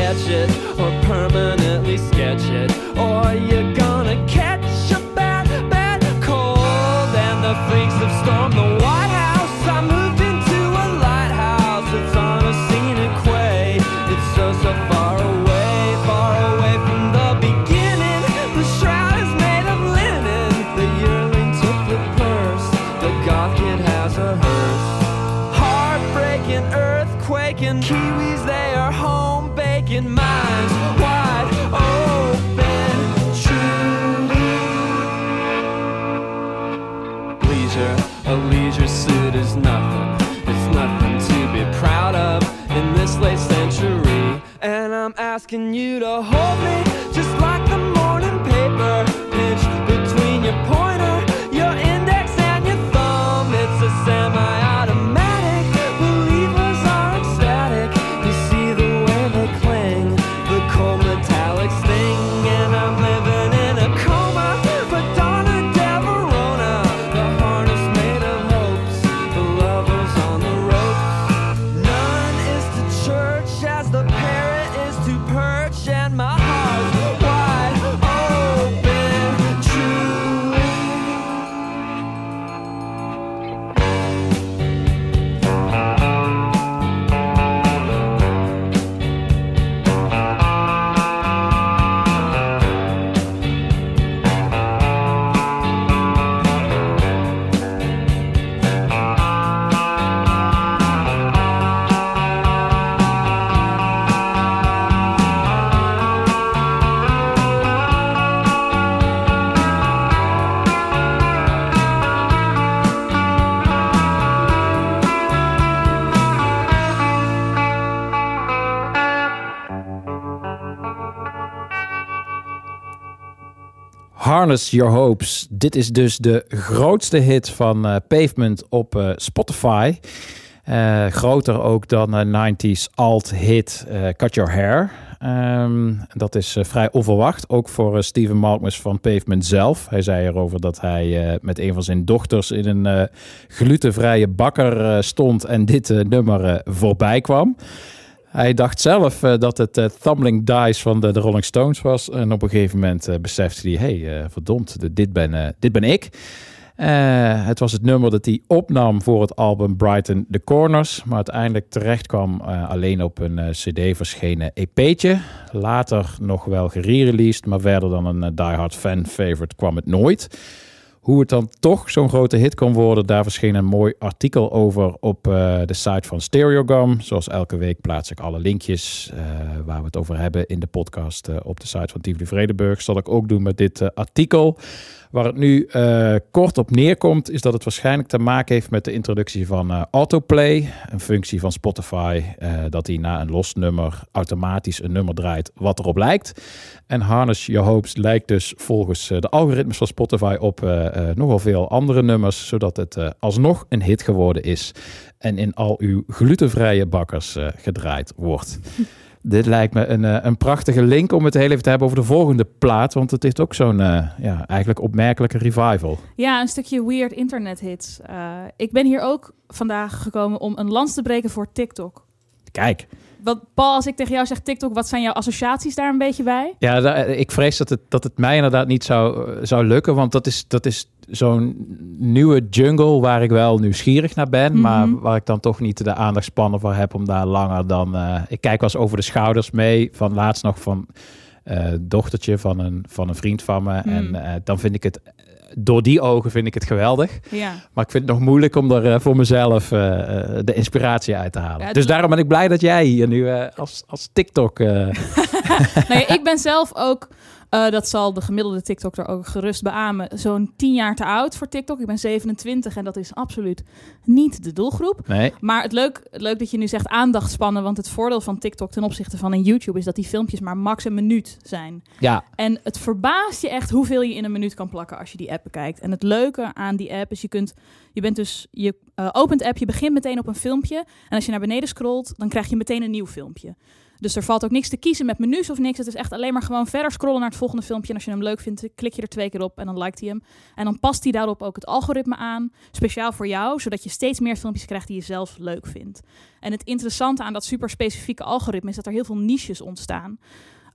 Your Hopes. Dit is dus de grootste hit van eh, Pavement op eh, Spotify. Eh, groter ook dan een 90s alt-hit Cut Your Hair. Ehm, dat is vrij onverwacht, ook voor Steven Malkmus van Pavement zelf. Hij zei erover dat hij met een van zijn dochters in een glutenvrije bakker stond en dit nummer voorbij kwam. Hij dacht zelf eh, dat het eh, Thumbling Dice van de, Rolling Stones was. En op een gegeven moment eh, besefte hij, hey, verdomd, dit ben, dit ben ik. Het was het nummer dat hij opnam voor het album Brighten the Corners. Maar uiteindelijk terecht kwam alleen op een cd verschenen EP'tje. Later nog wel gerereleased, maar verder dan een eh, diehard fan favorite kwam het nooit. Hoe het dan toch zo'n grote hit kon worden, daar verscheen een mooi artikel over op eh, de site van Stereogum. Zoals elke week plaats ik alle linkjes eh, waar we het over hebben in de podcast eh, op de site van Tivoli Vredenburg. Zal ik ook doen met dit artikel. Waar het nu eh, kort op neerkomt, is dat het waarschijnlijk te maken heeft met de introductie van eh, autoplay. Een functie van Spotify, eh, dat hij na een los nummer automatisch een nummer draait wat erop lijkt. En Harness Your Hopes lijkt dus volgens de algoritmes van Spotify op nogal veel andere nummers, zodat het alsnog een hit geworden is en in al uw glutenvrije bakkers gedraaid wordt. Dit lijkt me een, eh, een prachtige link om het heel even te hebben over de volgende plaat. Want het heeft ook zo'n eh, ja, eigenlijk opmerkelijke revival. Ja, een stukje weird internet hits. Eh, ik ben hier ook vandaag gekomen om een lans te breken voor TikTok. Kijk. Wat, Paul, als ik tegen jou zeg TikTok, wat zijn jouw associaties daar een beetje bij? Ja, ik vrees dat het, dat het mij inderdaad niet zou, eh, zou lukken. Want dat is, dat is zo'n nieuwe jungle waar ik wel nieuwsgierig naar ben. Mhm. Maar waar ik dan toch niet de aandachtspannen voor heb om daar langer dan... eh, ik kijk wel eens over de schouders mee. Van laatst nog van eh dochtertje van een, van een vriend van me. Hmm. En dan vind ik het... Door die ogen vind ik het geweldig. Ja. Maar ik vind het nog moeilijk om er eh, voor mezelf eh, eh, de inspiratie uit te halen. Ja, dus daarom ben ik blij dat jij hier nu als, als TikTok... (laughs) nou ja, ik ben zelf ook, eh, dat zal de gemiddelde TikToker ook gerust beamen, zo'n 10 jaar te oud voor TikTok. Ik ben 27 en dat is absoluut niet de doelgroep. Nee. Maar het leuk, het leuk dat je nu zegt aandachtspannen, want het voordeel van TikTok ten opzichte van een YouTube is dat die filmpjes maar max een minuut zijn. ja, En het verbaast je echt hoeveel je in een minuut kan plakken als je die app bekijkt. En het leuke aan die app is je kunt, je bent dus, je eh, opent de app, je begint meteen op een filmpje. En als je naar beneden scrolt, dan krijg je meteen een nieuw filmpje. Dus er valt ook niks te kiezen met menus of niks. Het is echt alleen maar gewoon verder scrollen naar het volgende filmpje. En als je hem leuk vindt, klik je er twee keer op en dan liked hij hem. En dan past hij daarop ook het algoritme aan. Speciaal voor jou, zodat je steeds meer filmpjes krijgt die je zelf leuk vindt. En het interessante aan dat super specifieke algoritme is dat er heel veel niches ontstaan.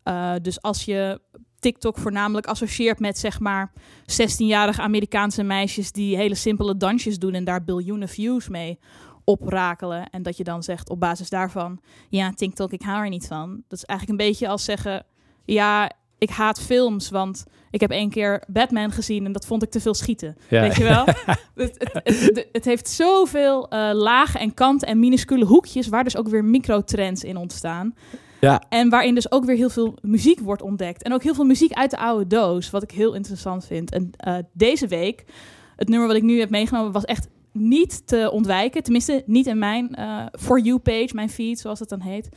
Uh, dus als je TikTok voornamelijk associeert met zeg maar 16-jarige Amerikaanse meisjes die hele simpele dansjes doen en daar biljoenen views mee oprakelen. En dat je dan zegt op basis daarvan, ja, TikTok, ik hou er niet van. Dat is eigenlijk een beetje als zeggen, ja, ik haat films, want ik heb één keer Batman gezien en dat vond ik te veel schieten. Ja. Weet je wel? (laughs) het, het, het, het heeft zoveel uh, lagen en kanten en minuscule hoekjes, waar dus ook weer microtrends in ontstaan. Ja. En waarin dus ook weer heel veel muziek wordt ontdekt. En ook heel veel muziek uit de oude doos, wat ik heel interessant vind. En uh, deze week, het nummer wat ik nu heb meegenomen, was echt niet te ontwijken. Tenminste, niet in mijn uh, For You page, mijn feed, zoals het dan heet.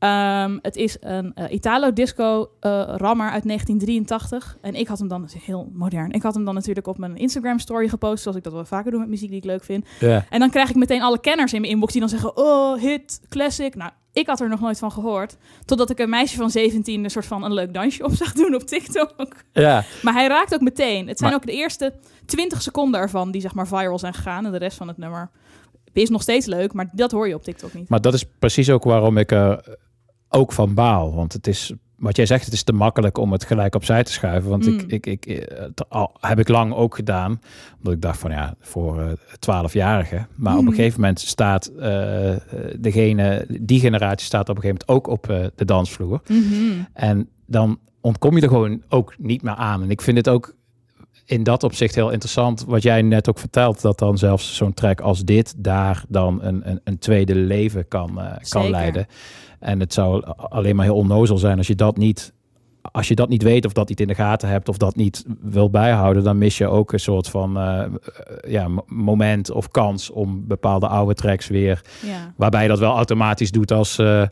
Um, het is een uh, Italo-disco uh, rammer uit 1983. En ik had hem dan, heel modern, ik had hem dan natuurlijk op mijn Instagram-story gepost, zoals ik dat wel vaker doe met muziek die ik leuk vind. En dan krijg ik meteen alle kenners in mijn inbox die dan zeggen, oh, hit, classic. Nou, ik had er nog nooit van gehoord. Totdat ik een meisje van 17 een soort van een leuk dansje (laughs) op zag doen op TikTok. Ja. Maar hij raakt ook meteen. Het zijn Maar- ook de eerste 20 seconden ervan die zeg maar viral zijn gegaan. En de rest van het nummer is nog steeds leuk, maar dat hoor je op TikTok niet. Maar dat is precies ook waarom ik er ook van baal. Want het is, wat jij zegt, het is te makkelijk om het gelijk opzij te schuiven. Want Mm. ik, ik, ik, eh, het al, heb ik lang ook gedaan. Omdat ik dacht van ja, voor eh, twaalfjarigen. maar op een gegeven moment staat eh, degene, die generatie staat op een gegeven moment ook op de dansvloer. Mhm. En dan ontkom je er gewoon ook niet meer aan. En ik vind het ook in dat opzicht heel interessant, wat jij net ook vertelt, dat dan zelfs zo'n track als dit daar dan een, een, een tweede leven kan, uh, kan leiden. En het zou alleen maar heel onnozel zijn als je dat niet. Als je dat niet weet of dat niet in de gaten hebt of dat niet wil bijhouden, dan mis je ook een soort van uh, ja, moment of kans om bepaalde oude tracks weer. Ja. Waarbij je dat wel automatisch doet als, uh,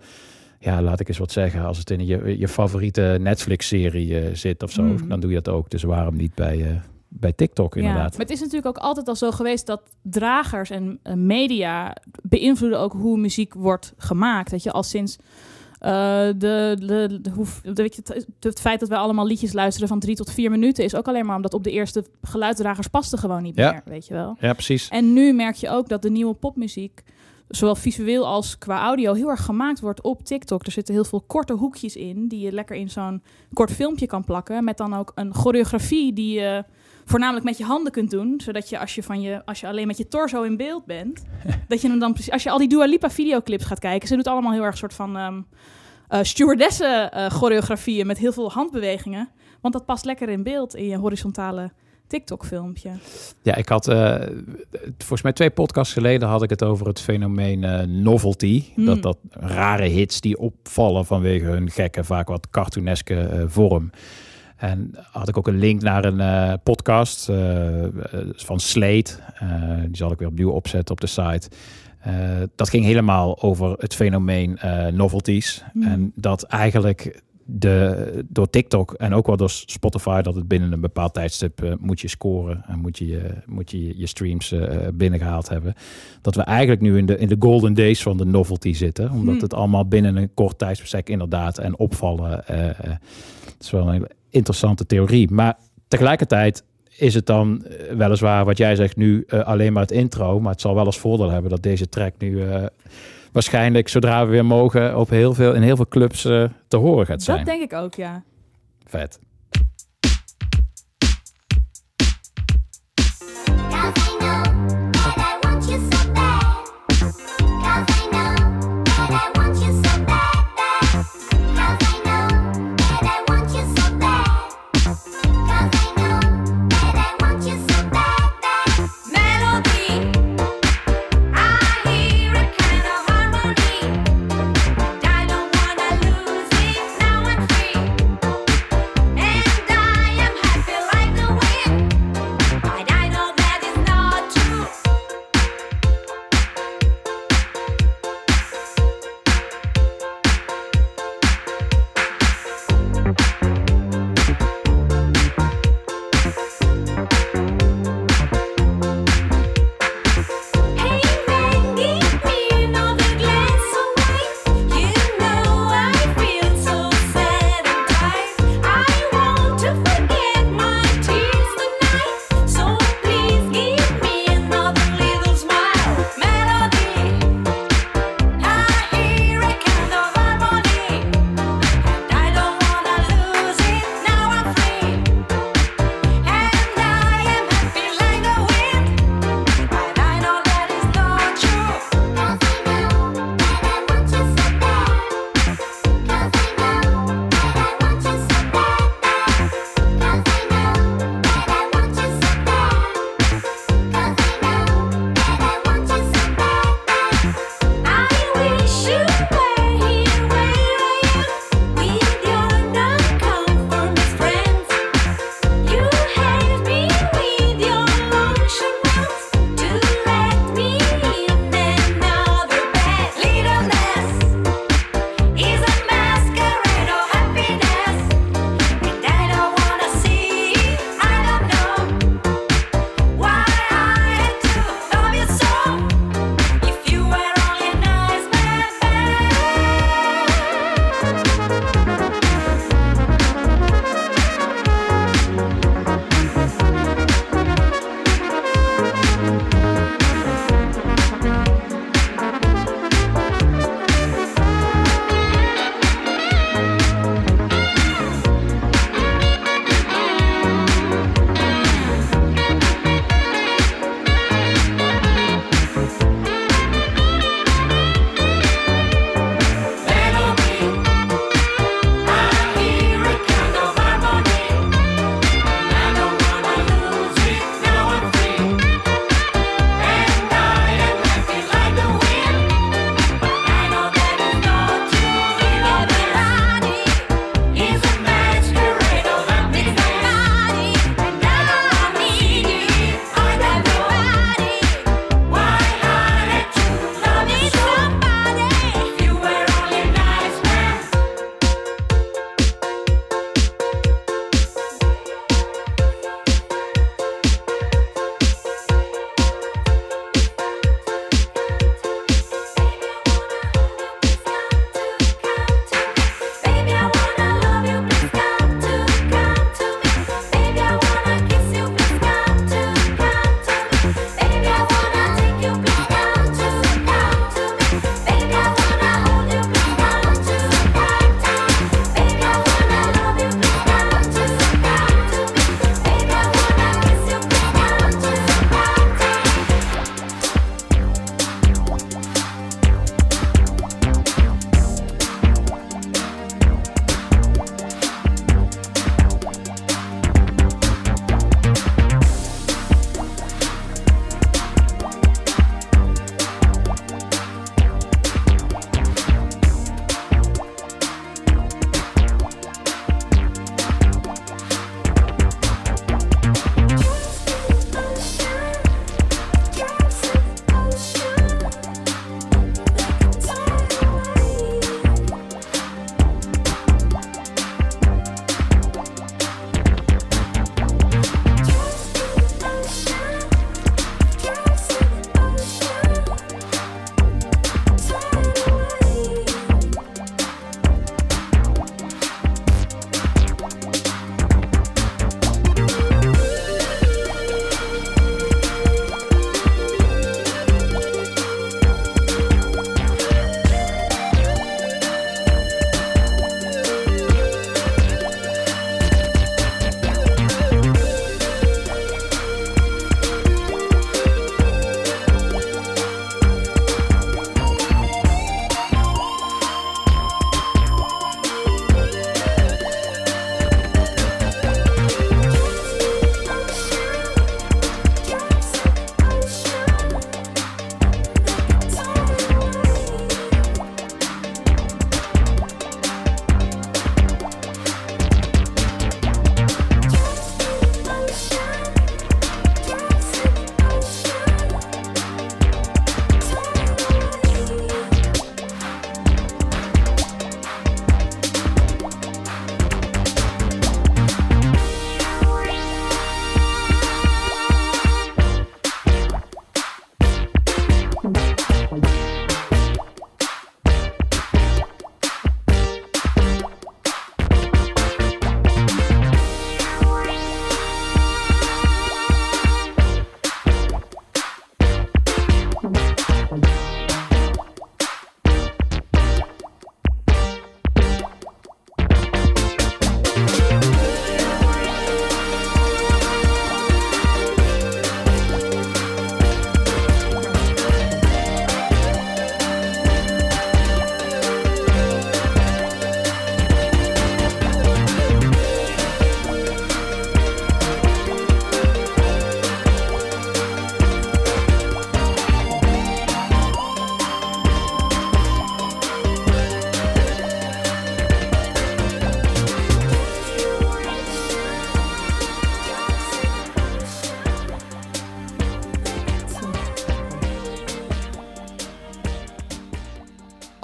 ja, laat ik eens wat zeggen, als het in je, je favoriete Netflix-serie eh, zit of zo, Hmm. dan doe je dat ook. Dus waarom niet bij, eh, bij TikTok Ja, inderdaad? maar het is natuurlijk ook altijd al zo geweest dat dragers en media beïnvloeden ook hoe muziek wordt gemaakt. Dat je al sinds eh, de, de, de, hoe, de- weet je, het, het feit dat wij allemaal liedjes luisteren van drie tot vier minuten is ook alleen maar omdat op de eerste geluidsdragers paste gewoon niet Ja. meer, weet je wel. Ja, precies. En nu merk je ook dat de nieuwe popmuziek, zowel visueel als qua audio, heel erg gemaakt wordt op TikTok. Er zitten heel veel korte hoekjes in, die je lekker in zo'n kort filmpje kan plakken. Met dan ook een choreografie die je voornamelijk met je handen kunt doen. Zodat je als je, van je, als je alleen met je torso in beeld bent, (laughs) dat je hem dan precies. Als je al die Dua Lipa videoclips gaat kijken, ze doet allemaal heel erg soort van. ehm eh, stewardessen eh, choreografieën met heel veel handbewegingen. Want dat past lekker in beeld in je horizontale TikTok-filmpje. Ja, ik had eh, volgens mij twee podcasts geleden had ik het over het fenomeen eh, novelty. Hmm. Dat dat rare hits die opvallen vanwege hun gekke, vaak wat cartooneske eh, vorm. En had ik ook een link naar een podcast van Slate. Die zal ik weer opnieuw opzetten op de site. Dat ging helemaal over het fenomeen novelties. Hmm. En dat eigenlijk de, door TikTok en ook wel door Spotify... dat het binnen een bepaald tijdstip eh, moet je scoren... en moet je, je- moet je je streams eh, binnengehaald hebben. Dat we eigenlijk nu in de, in de golden days van de novelty zitten. Omdat Hmm. het allemaal binnen een kort tijdsbestek inderdaad... en opvallen. eh, eh, het is wel een interessante theorie. Maar tegelijkertijd is het dan weliswaar wat jij zegt nu alleen maar het intro. Maar het zal wel als voordeel hebben dat deze track nu waarschijnlijk zodra we weer mogen op heel veel, in heel veel clubs eh, te horen gaat zijn. Dat denk ik ook, ja. Vet. I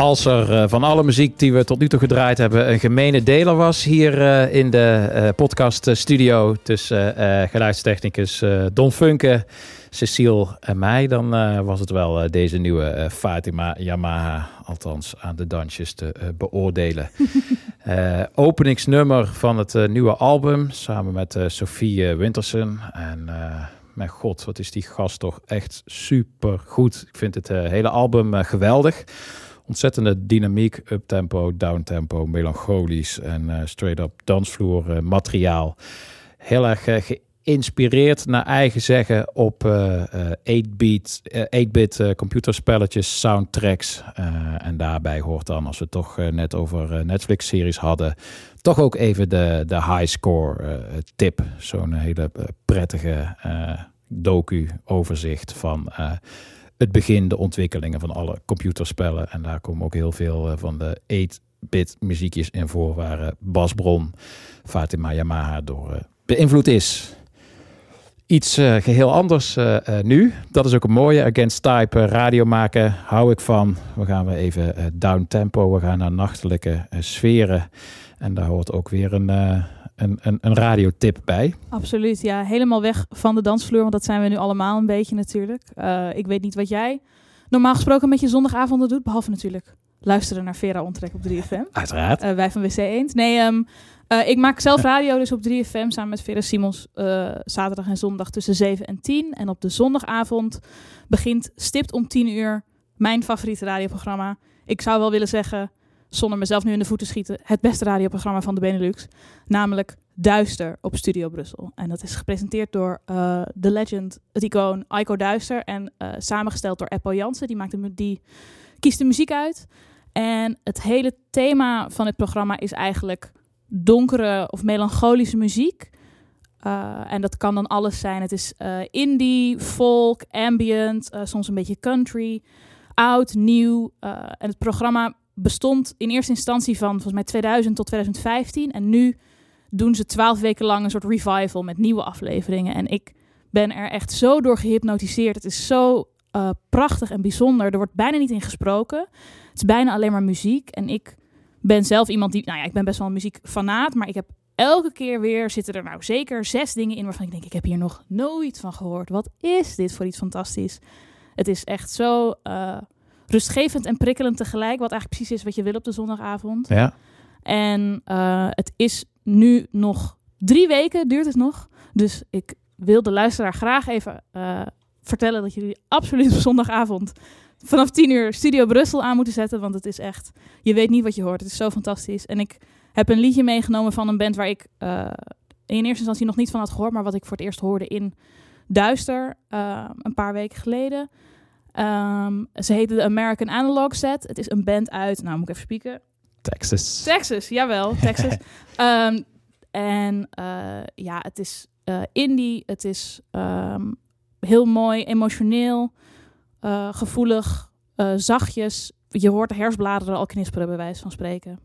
Als er eh, van alle muziek die we tot nu toe gedraaid hebben een gemene deler was hier eh, in de eh, podcaststudio tussen geluidstechnicus Don Funke, Cecile en mij, dan was het wel deze nieuwe Fatima Yamaha, althans aan de dansjes te beoordelen. (laughs) Openingsnummer van het nieuwe album, samen met eh, Sophie Wintersen. En mijn god, wat is die gast toch echt super goed. Ik vind het hele album geweldig. Ontzettende dynamiek, uptempo, downtempo, melancholisch en eh, straight-up dansvloer eh, materiaal. Heel erg eh, geïnspireerd naar eigen zeggen op eh, eh, 8-bit, eh, 8-bit eh, computerspelletjes, soundtracks. En daarbij hoort dan, als we het toch net over Netflix-series hadden, toch ook even de, de high score eh, tip. Zo'n hele prettige docu-overzicht van het begin, de ontwikkelingen van alle computerspellen. En daar komen ook heel veel eh, van de 8-bit muziekjes in voor, waar eh, Bas Bron, Fatima Yamaha door eh, beïnvloed is. Iets eh, geheel anders nu. Dat is ook een mooie. Against Type radio maken. Hou ik van. We gaan weer even down tempo. We gaan naar nachtelijke sferen. En daar hoort ook weer een, een, een, een radiotip bij. Absoluut, ja. Helemaal weg van de dansvloer, want dat zijn we nu allemaal een beetje natuurlijk. Eh, ik weet niet wat jij normaal gesproken met je zondagavonden doet, behalve natuurlijk luisteren naar Vera Ontrek op 3FM. Uiteraard. Eh, wij van WC Eend. Nee, ehm, eh, ik maak zelf radio dus op 3FM samen met Vera Simons zaterdag en zondag tussen 7 en 10. En op de zondagavond begint stipt om 10 uur mijn favoriete radioprogramma. Ik zou wel willen zeggen, zonder mezelf nu in de voeten te schieten, het beste radioprogramma van de Benelux. Namelijk Duister op Studio Brussel. En dat is gepresenteerd door eh de legend, het icoon Aiko Duister. En eh, samengesteld door Eppo Jansen. Die, maakt de, die kiest de muziek uit. En het hele thema van het programma is eigenlijk donkere of melancholische muziek. Uh, en dat kan dan alles zijn. Het is eh, indie, folk, ambient, eh, soms een beetje country, oud, nieuw. Uh, en het programma bestond in eerste instantie van volgens mij 2000 tot 2015. En nu doen ze twaalf weken lang een soort revival met nieuwe afleveringen. En ik ben er echt zo door gehypnotiseerd. Het is zo uh, prachtig en bijzonder. Er wordt bijna niet in gesproken. Het is bijna alleen maar muziek. En ik ben zelf iemand die, nou ja, ik ben best wel een muziekfanaat, maar ik heb elke keer weer zitten er nou zeker zes dingen in waarvan ik denk, ik heb hier nog nooit van gehoord. Wat is dit voor iets fantastisch? Het is echt zo uh, rustgevend en prikkelend tegelijk, wat eigenlijk precies is wat je wil op de zondagavond. Ja. En uh, het is nu nog drie weken, duurt het nog. Dus ik wil de luisteraar graag even uh, vertellen dat jullie absoluut op zondagavond vanaf 10 uur Studio Brussel aan moeten zetten. Want het is echt, je weet niet wat je hoort. Het is zo fantastisch. En ik heb een liedje meegenomen van een band waar ik uh, in eerste instantie nog niet van had gehoord. Maar wat ik voor het eerst hoorde in Duister een paar weken geleden. Um, ze heette de American Analog Set. Het is een band uit, nou moet ik even spieken. Texas. Texas, jawel, (laughs) Texas. um, en uh, ja, het is uh, indie. Het is um, heel mooi, emotioneel, uh, gevoelig, zachtjes. Je hoort de herfstbladeren al knisperen, bij wijze van spreken.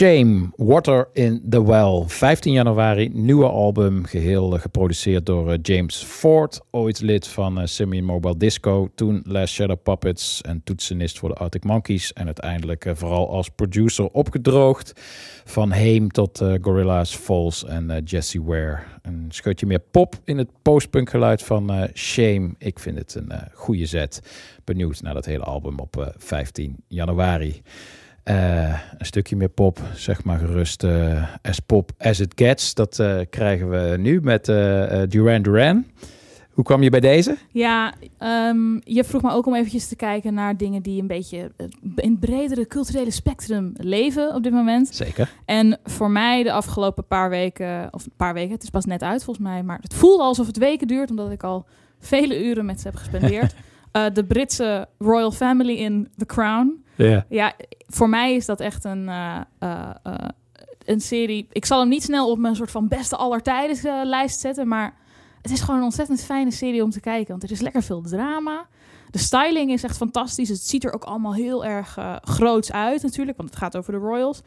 Shame, Water in the Well. 15 januari, nieuwe album, geheel eh, geproduceerd door eh, James Ford. Ooit lid van eh, Simian Mobile Disco, toen Last Shadow Puppets en toetsenist voor de Arctic Monkeys. En uiteindelijk vooral als producer opgedroogd. Van Heem tot Gorilla's Falls en Jesse Ware. Een scheutje meer pop in het postpunk geluid van Shame. Ik vind het een goede zet. Benieuwd naar dat hele album op eh, 15 januari. Eh, een stukje meer pop, zeg maar gerust eh, as pop as it gets. Dat eh, krijgen we nu met Duran Duran. Hoe kwam je bij deze? Ja, ehm, je vroeg me ook om eventjes te kijken naar dingen die een beetje in het bredere culturele spectrum leven op dit moment. Zeker. En voor mij de afgelopen paar weken, of een paar weken, het is pas net uit volgens mij, maar het voelde alsof het weken duurt, omdat ik al vele uren met ze heb gespendeerd. (laughs) De Britse royal family in The Crown. Ja. Voor mij is dat echt een, eh, eh, eh, een serie. Ik zal hem niet snel op mijn soort van beste aller tijden lijst zetten, maar het is gewoon een ontzettend fijne serie om te kijken, want er is lekker veel drama. De styling is echt fantastisch. Het ziet er ook allemaal heel erg groots uit natuurlijk, want het gaat over de royals.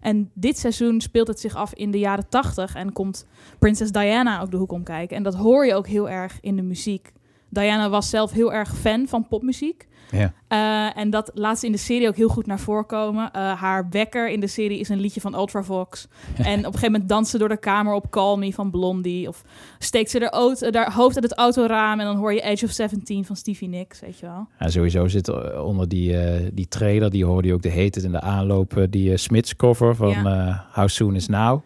En dit seizoen speelt het zich af in de jaren 80 en komt Prinses Diana ook de hoek om kijken. En dat hoor je ook heel erg in de muziek. Diana was zelf heel erg fan van popmuziek. Ja. Eh, en dat laat ze in de serie ook heel goed naar voren komen. Eh, haar wekker in de serie is een liedje van Ultravox. (laughs) en op een gegeven moment danst ze door de kamer op Call Me van Blondie. Of steekt ze haar, hoofd uit het autoraam en dan hoor je Age of 17 van Stevie Nicks, weet je wel. Ja, sowieso zit er onder die, eh, die trailer, die hoorde je ook de hete in de aanloop, eh, die eh, Smits cover van Ja. eh, How Soon Is Now.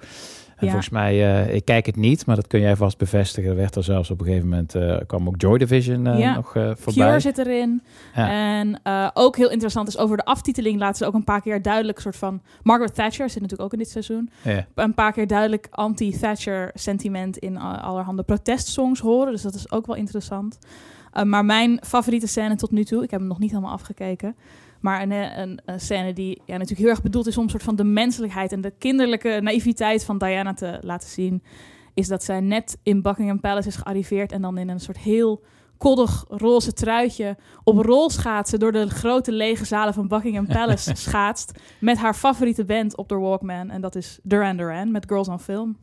En volgens mij, eh, ik kijk het niet, maar dat kun jij vast bevestigen. Er werd er zelfs op een gegeven moment, eh, kwam ook Joy Division eh, nog voorbij. Cure zit erin. En ook heel interessant is over de aftiteling laten ze ook een paar keer duidelijk soort van... Margaret Thatcher zit natuurlijk ook in dit seizoen. Ja. Een paar keer duidelijk anti-Thatcher sentiment in allerhande protestsongs horen. Dus dat is ook wel interessant. Maar mijn favoriete scène tot nu toe, ik heb hem nog niet helemaal afgekeken... Maar een, eh, een, een scène die ja, natuurlijk heel erg bedoeld is om een soort van de menselijkheid en de kinderlijke naïviteit van Diana te laten zien, is dat zij net in Buckingham Palace is gearriveerd en dan in een soort heel koddig roze truitje op rolschaatsen door de grote lege zalen van Buckingham Palace (laughs) schaatst met haar favoriete band op de Walkman en dat is Duran Duran met Girls on Film.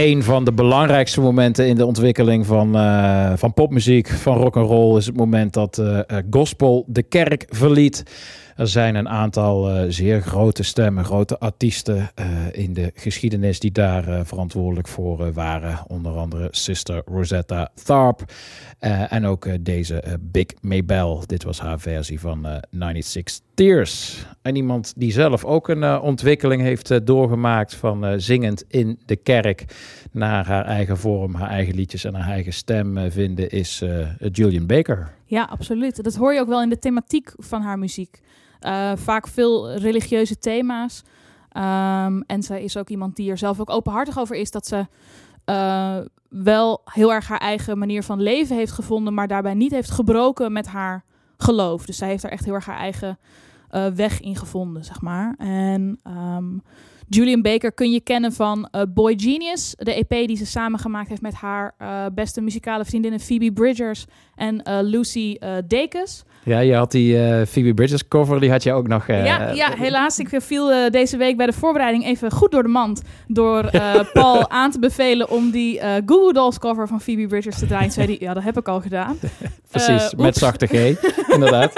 Een van de belangrijkste momenten in de ontwikkeling van, eh, van popmuziek, van rock and roll, is het moment dat eh, eh, gospel de kerk verliet. Er zijn een aantal zeer grote stemmen, grote artiesten in de geschiedenis die daar verantwoordelijk voor waren. Onder andere Sister Rosetta Tharpe en ook deze Big Maybelle. Dit was haar versie van eh 96 En iemand die zelf ook een eh, ontwikkeling heeft eh, doorgemaakt van eh, zingend in de kerk naar haar eigen vorm, haar eigen liedjes en haar eigen stem vinden, is Julian Baker. Ja, absoluut. Dat hoor je ook wel in de thematiek van haar muziek. Vaak veel religieuze thema's. Ehm, en zij is ook iemand die er zelf ook openhartig over is dat ze wel heel erg haar eigen manier van leven heeft gevonden, maar daarbij niet heeft gebroken met haar geloof. Dus zij heeft er echt heel erg haar eigen eh, weg in gevonden, zeg maar. En ehm, Julian Baker kun je kennen van eh, Boy Genius, de EP die ze samen gemaakt heeft met haar eh, beste muzikale vriendinnen Phoebe Bridgers en Lucy Dacus. Ja, je had die Phoebe Bridges cover, die had je ook nog. ja, ja, helaas. Ik viel deze week bij de voorbereiding even goed door de mand. Door (laughs) Paul aan te bevelen om die eh Goo Goo Dolls cover van Phoebe Bridgers te draaien. Zei hij, ja, dat heb ik al gedaan. (laughs) Precies, met zachte G, (laughs) inderdaad.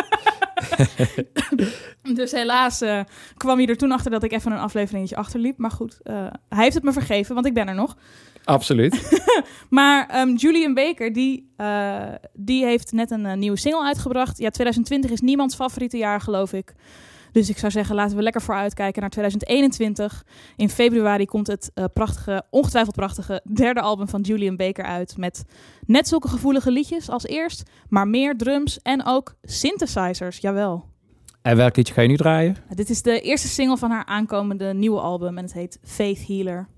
(laughs) Dus helaas eh, kwam hij er toen achter dat ik even een afleveringetje achterliep. Maar goed, eh, hij heeft het me vergeven, want ik ben er nog. Absoluut. (laughs) Maar ehm, Julian Baker, die, eh, die heeft net een nieuwe single uitgebracht. Ja, 2020 is niemands favoriete jaar, geloof ik. Dus ik zou zeggen, laten we lekker vooruitkijken naar 2021. In februari komt het eh, prachtige, ongetwijfeld prachtige derde album van Julian Baker uit. Met net zulke gevoelige liedjes als eerst, maar meer drums en ook synthesizers, jawel. En welk liedje ga je nu draaien? Dit is de eerste single van haar aankomende nieuwe album en het heet Faith Healer.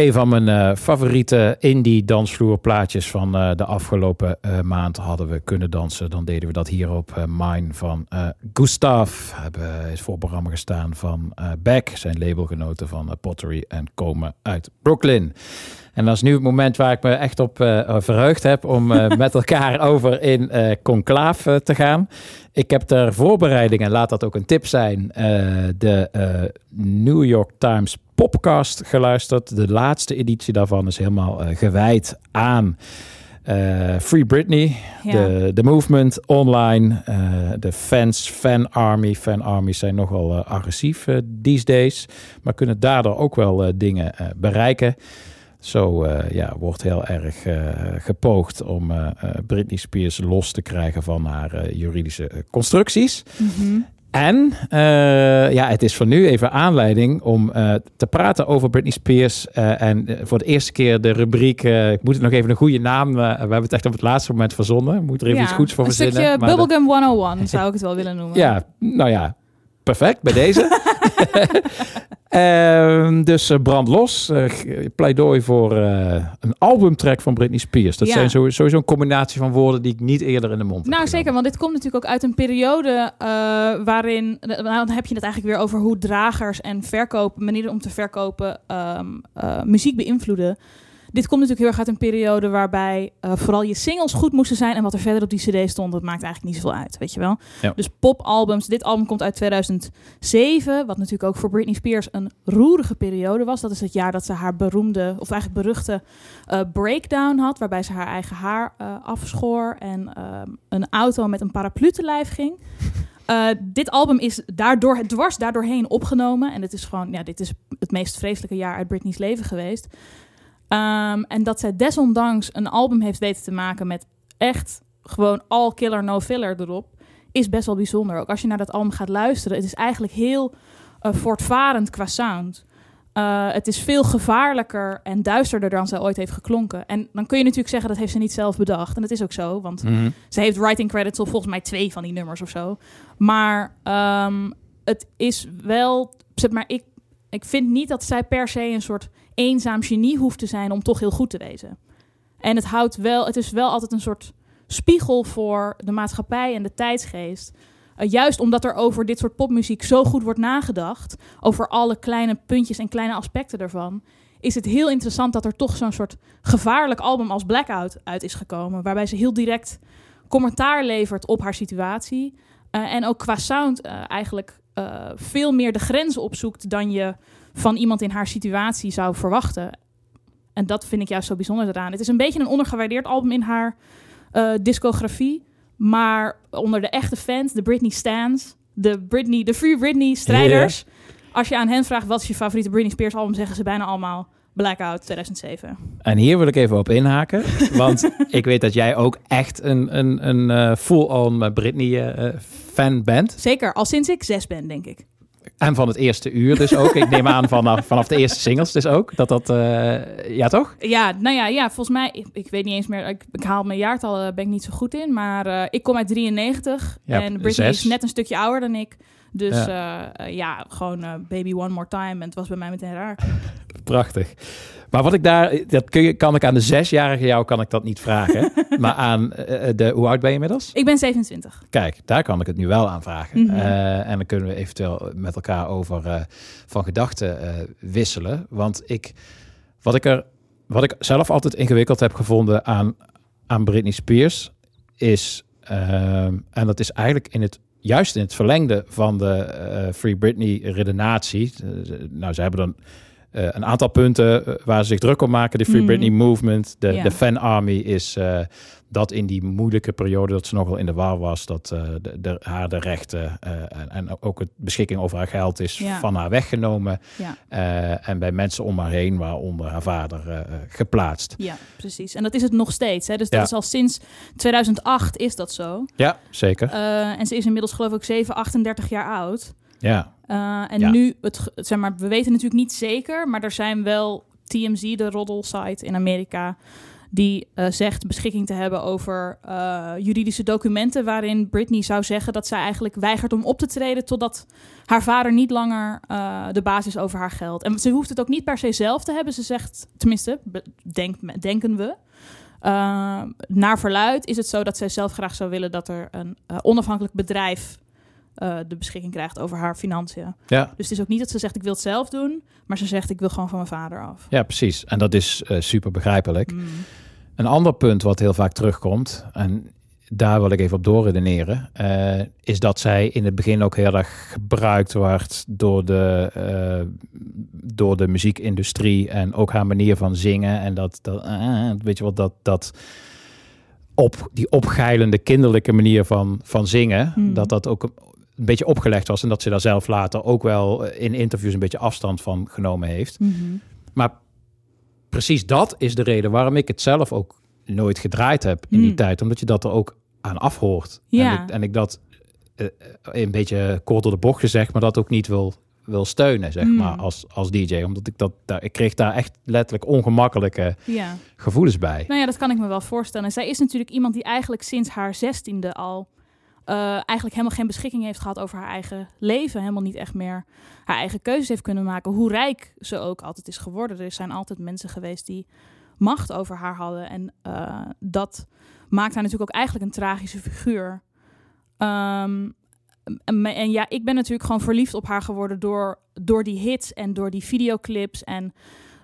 Een van mijn eh, favoriete indie dansvloerplaatjes van eh, de afgelopen eh, maand hadden we kunnen dansen. Dan deden we dat hier op Mine van Gustav. Hebben is voor programma gestaan van Beck, zijn labelgenoten van Pottery en komen uit Brooklyn. En dat is nu het moment waar ik me echt op verheugd heb om (laughs) met elkaar over in conclaaf eh, te gaan. Ik heb ter voorbereiding, en laat dat ook een tip zijn, de New York Times podcast geluisterd. De laatste editie daarvan is helemaal eh, gewijd aan eh, Free Britney, Ja. de, de movement online, eh, de fans, fan army. Fan armies zijn nogal agressief these days, maar kunnen daardoor ook wel dingen bereiken. Zo ja, wordt heel erg gepoogd om Britney Spears los te krijgen van haar juridische constructies. Mhm. En eh, ja, het is voor nu even aanleiding om eh, te praten over Britney Spears. eh, en voor de eerste keer de rubriek, ik moet het nog even een goede naam, we hebben het echt op het laatste moment verzonnen. We moeten er even Ja, iets goeds voor een verzinnen. stukje maar dat- Bubblegum 101 zou ik het wel willen (laughs) noemen. ja, nou ja, perfect bij deze. (laughs) Ehm, dus eh, brand los. Eh, pleidooi voor eh, een albumtrack van Britney Spears. Dat Ja. zijn sowieso een combinatie van woorden die ik niet eerder in de mond heb. Nou, zeker, want dit komt natuurlijk ook uit een periode waarin. Nou, dan heb je het eigenlijk weer over hoe dragers en verkopen, manieren om te verkopen, ehm, eh, muziek beïnvloeden. Dit komt natuurlijk heel erg uit een periode waarbij eh, vooral je singles goed moesten zijn. En wat er verder op die CD stond, dat maakt eigenlijk niet zoveel uit, weet je wel. Ja. Dus popalbums. Dit album komt uit 2007, wat natuurlijk ook voor Britney Spears een roerige periode was. Dat is het jaar dat ze haar beroemde, of eigenlijk beruchte eh, breakdown had, waarbij ze haar eigen haar eh, afschoor en een auto met een paraplu te lijf ging. Dit album is daardoor, dwars daardoorheen opgenomen. En het is gewoon, ja, dit is het meest vreselijke jaar uit Britney's leven geweest. Ehm, en dat zij desondanks een album heeft weten te maken met echt gewoon all killer, no filler erop, is best wel bijzonder. Ook als je naar dat album gaat luisteren, het is eigenlijk heel eh, voortvarend qua sound. Eh, het is veel gevaarlijker en duisterder dan zij ooit heeft geklonken. En dan kun je natuurlijk zeggen dat heeft ze niet zelf bedacht. En dat is ook zo, want Mhm. ze heeft writing credits op volgens mij twee van die nummers of zo. Maar ehm, het is wel, zeg maar, ik, ik vind niet dat zij per se een soort eenzaam genie hoeft te zijn om toch heel goed te wezen. En het houdt wel, het is wel altijd een soort spiegel voor de maatschappij en de tijdsgeest. Eh, juist omdat er over dit soort popmuziek zo goed wordt nagedacht, over alle kleine puntjes en kleine aspecten daarvan, is het heel interessant dat er toch zo'n soort gevaarlijk album als Blackout uit is gekomen, waarbij ze heel direct commentaar levert op haar situatie. Eh, en ook qua sound eh, eigenlijk veel meer de grenzen opzoekt dan je van iemand in haar situatie zou verwachten. En dat vind ik juist zo bijzonder eraan. Het is een beetje een ondergewaardeerd album in haar eh, discografie. Maar onder de echte fans, de Britney stands, de, Britney, de Free Britney strijders. Als je aan hen vraagt wat is je favoriete Britney Spears album, zeggen ze bijna allemaal Blackout 2007. En hier wil ik even op inhaken. Want (laughs) ik weet dat jij ook echt een, een, een eh, full-on Britney-fan bent. Zeker, al sinds ik zes ben, denk ik. En van het eerste uur dus ook. Ik neem aan vanaf, vanaf de eerste singles dus ook. Dat dat... eh, ja, toch? Ja, nou ja, ja volgens mij, ik, ik weet niet eens meer, ik, ik haal mijn jaartal, eh, ben ik niet zo goed in. Maar eh, ik kom uit 93 Ja, en Britney zes. is net een stukje ouder dan ik. Dus Ja. gewoon Baby One More Time. En het was bij mij meteen raar. Prachtig. Maar wat ik daar... Dat kun je, kan ik aan de zesjarige jou kan ik dat niet vragen. (laughs) maar aan eh, de... Hoe oud ben je inmiddels? Ik ben 27. Kijk, daar kan ik het nu wel aan vragen. Mhm. Eh, en dan kunnen we eventueel met elkaar over eh, van gedachten eh, wisselen. Want ik, wat ik er, wat ik zelf altijd ingewikkeld heb gevonden aan, aan Britney Spears, is, en dat is eigenlijk in het, juist in het verlengde van de eh, Free Britney redenatie. Eh, nou, ze hebben dan eh, een aantal punten eh, waar ze zich druk om maken. De Free Mhm. Britney Movement, de, de Fan Army is eh, dat in die moeilijke periode dat ze nogal in de war was, dat de, de, haar de rechten en, en ook het beschikking over haar geld is van haar weggenomen. En bij mensen om haar heen, waaronder haar vader, geplaatst. Ja, precies. En dat is het nog steeds. Hè? Dus dat Ja. is al sinds 2008 is dat zo. Ja, zeker. En ze is inmiddels geloof ik 7, 38 jaar oud. Ja. Eh, en Ja. nu, het, zeg maar, we weten natuurlijk niet zeker, maar er zijn wel TMZ, de roddelsite in Amerika, die eh, zegt beschikking te hebben over eh, juridische documenten waarin Britney zou zeggen dat zij eigenlijk weigert om op te treden totdat haar vader niet langer de baas is over haar geld. En ze hoeft het ook niet per se zelf te hebben. Ze zegt, tenminste, denk, denken we. Naar verluid is het zo dat zij zelf graag zou willen dat er een onafhankelijk bedrijf eh, de beschikking krijgt over haar financiën. Ja. Dus het is ook niet dat ze zegt ik wil het zelf doen, maar ze zegt ik wil gewoon van mijn vader af. Ja, precies. En dat is eh, super begrijpelijk. Mm. Een ander punt wat heel vaak terugkomt, en daar wil ik even op doorredeneren, eh, is dat zij in het begin ook heel erg gebruikt wordt door de, door de muziekindustrie en ook haar manier van zingen. En dat, dat weet je wat, dat, dat op die opgeilende kinderlijke manier van, van zingen, Hmm. dat dat ook een, beetje opgelegd was en dat ze daar zelf later ook wel eh, in interviews een beetje afstand van genomen heeft. Mhm. Maar precies dat is de reden waarom ik het zelf ook nooit gedraaid heb in die Mm. tijd. Omdat je dat er ook aan afhoort. Ja. En, ik, en ik dat eh, een beetje kort door de bocht gezegd, maar dat ook niet wil, wil steunen, zeg Mm. maar, als, als DJ. Omdat ik dat, daar, ik kreeg daar echt letterlijk ongemakkelijke Ja. gevoelens bij. Nou ja, dat kan ik me wel voorstellen. En zij is natuurlijk iemand die eigenlijk sinds haar zestiende al eh, eigenlijk helemaal geen beschikking heeft gehad over haar eigen leven. Helemaal niet echt meer haar eigen keuzes heeft kunnen maken. Hoe rijk ze ook altijd is geworden. Er zijn altijd mensen geweest die macht over haar hadden. En eh, dat maakt haar natuurlijk ook eigenlijk een tragische figuur. Ehm, en, ja, ik ben natuurlijk gewoon verliefd op haar geworden door, door die hits en door die videoclips en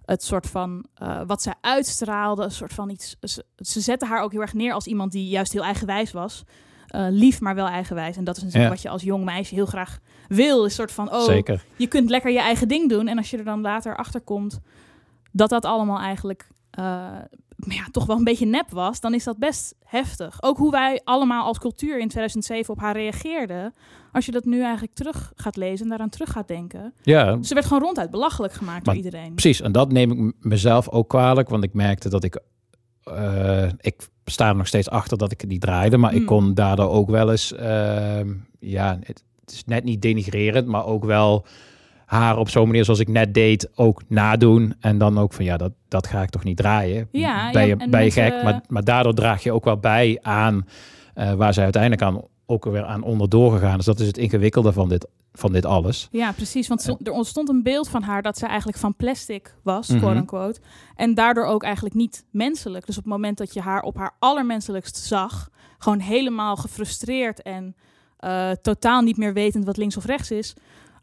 het soort van eh, wat zij uitstraalde, een soort van iets. Ze, ze zetten haar ook heel erg neer als iemand die juist heel eigenwijs was. Eh, lief, maar wel eigenwijs. En dat is natuurlijk Ja. wat je als jong meisje heel graag wil. Is een soort van, oh, Zeker. je kunt lekker je eigen ding doen. En als je er dan later achter komt dat dat allemaal eigenlijk eh, ja, toch wel een beetje nep was, dan is dat best heftig. Ook hoe wij allemaal als cultuur in 2007 op haar reageerden. Als je dat nu eigenlijk terug gaat lezen en daaraan terug gaat denken. Ja. Ze werd gewoon ronduit belachelijk gemaakt Maar door iedereen. Precies, en dat neem ik mezelf ook kwalijk, want ik merkte dat ik, eh, ik sta er nog steeds achter dat ik het niet draaide, maar Hmm. ik kon daardoor ook wel eens, ehm, ja, het, het is net niet denigrerend, maar ook wel haar op zo'n manier zoals ik net deed ook nadoen en dan ook van ja, dat, dat ga ik toch niet draaien. Ja, ben je, ben gek, maar, maar daardoor draag je ook wel bij aan eh, waar zij uiteindelijk aan ook weer aan onderdoor gegaan is. Dat is het ingewikkelde van dit, van dit alles. Ja, precies. Want er ontstond een beeld van haar dat ze eigenlijk van plastic was, Mhm. quote unquote. En daardoor ook eigenlijk niet menselijk. Dus op het moment dat je haar op haar allermenselijkst zag, gewoon helemaal gefrustreerd en eh, totaal niet meer wetend wat links of rechts is,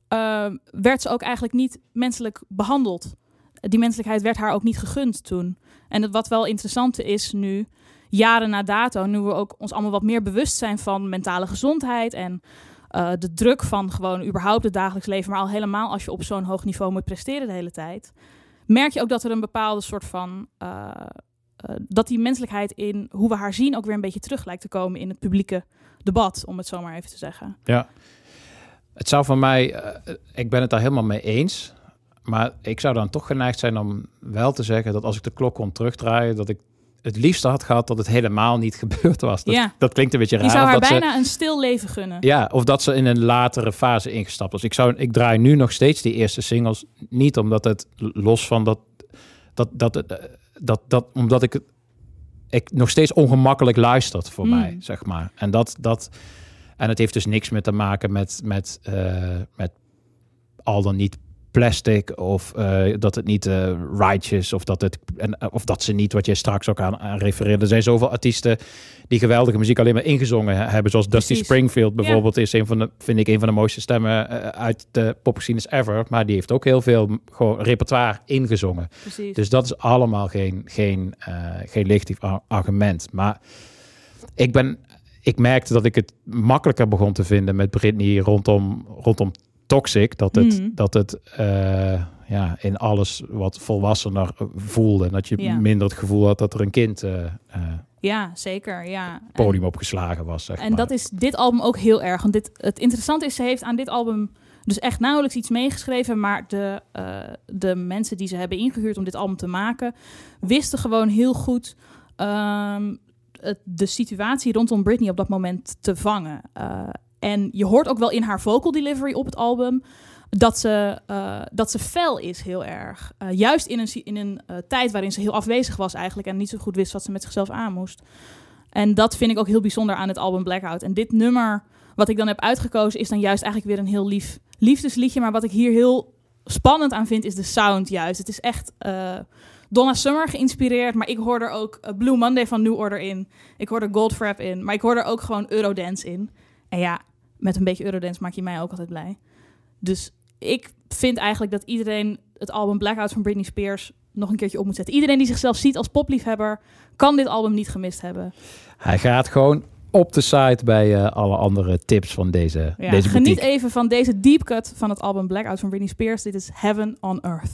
eh, werd ze ook eigenlijk niet menselijk behandeld. Die menselijkheid werd haar ook niet gegund toen. En wat wel interessant is nu, jaren na dato, nu we ook ons allemaal wat meer bewust zijn van mentale gezondheid en eh, de druk van gewoon überhaupt het dagelijks leven, maar al helemaal als je op zo'n hoog niveau moet presteren de hele tijd, merk je ook dat er een bepaalde soort van eh, eh, dat die menselijkheid in hoe we haar zien ook weer een beetje terug lijkt te komen in het publieke debat, om het zo maar even te zeggen. Ja. Het zou van mij, ik ben het daar helemaal mee eens. Maar ik zou dan toch geneigd zijn om wel te zeggen dat als ik de klok kon terugdraaien, dat ik het liefste had gehad dat het helemaal niet (laughs) gebeurd was. Dat, Ja. dat klinkt een beetje raar. Je zou haar dat ze- bijna een stil leven gunnen. ja, of dat ze in een latere fase ingestapt was. Ik, zou, ik draai nu nog steeds die eerste singles. Niet omdat het los van dat. dat, dat, dat, dat, dat omdat ik het. Ik nog steeds ongemakkelijk luistert voor Mm. mij, zeg maar. En dat. dat en het heeft dus niks meer te maken met. met, eh, met al dan niet plastic of eh, dat het niet eh righteous of dat het en, eh, of dat ze niet wat jij straks ook aan, aan refereerde. Er zijn zoveel artiesten die geweldige muziek alleen maar ingezongen he- hebben, zoals Dusty. Springfield Ja. bijvoorbeeld is een van de vind ik een van de mooiste stemmen uit de popgeschiedenis ever, maar die heeft ook heel veel gewoon repertoire ingezongen. Precies. Dus dat is allemaal geen geen geen legitief ar- argument, maar ik ben ik merkte dat ik het makkelijker begon te vinden met Britney rondom rondom Toxic dat het Mhm. dat het eh, ja in alles wat volwassener voelde en dat je Ja. minder het gevoel had dat er een kind eh, Ja, zeker. Ja. podium opgeslagen was zeg En maar. dat is dit album ook heel erg. Want dit, het interessante is, ze heeft aan dit album dus echt nauwelijks iets meegeschreven. Maar de, de mensen die ze hebben ingehuurd om dit album te maken, wisten gewoon heel goed ehm, het- de situatie rondom Britney op dat moment te vangen. En je hoort ook wel in haar vocal delivery op het album. Dat ze, eh, dat ze fel is heel erg. Eh, juist in een, in een eh, tijd waarin ze heel afwezig was eigenlijk. En niet zo goed wist wat ze met zichzelf aan moest. En dat vind ik ook heel bijzonder aan het album Blackout. En dit nummer, wat ik dan heb uitgekozen, is dan juist eigenlijk weer een heel lief liefdesliedje. Maar wat ik hier heel spannend aan vind, is de sound juist. Het is echt Donna Summer geïnspireerd. Maar ik hoor er ook Blue Monday van New Order in. Ik hoor er Goldfrapp in. Maar ik hoor er ook gewoon Eurodance in. En ja, met een beetje Eurodance maak je mij ook altijd blij. Dus ik vind eigenlijk dat iedereen het album Blackout van Britney Spears nog een keertje op moet zetten. Iedereen die zichzelf ziet als popliefhebber, kan dit album niet gemist hebben. Hij gaat gewoon op de site bij eh, alle andere tips van deze, Ja, deze geniet even van deze deep cut van het album Blackout van Britney Spears. Dit is Heaven on Earth.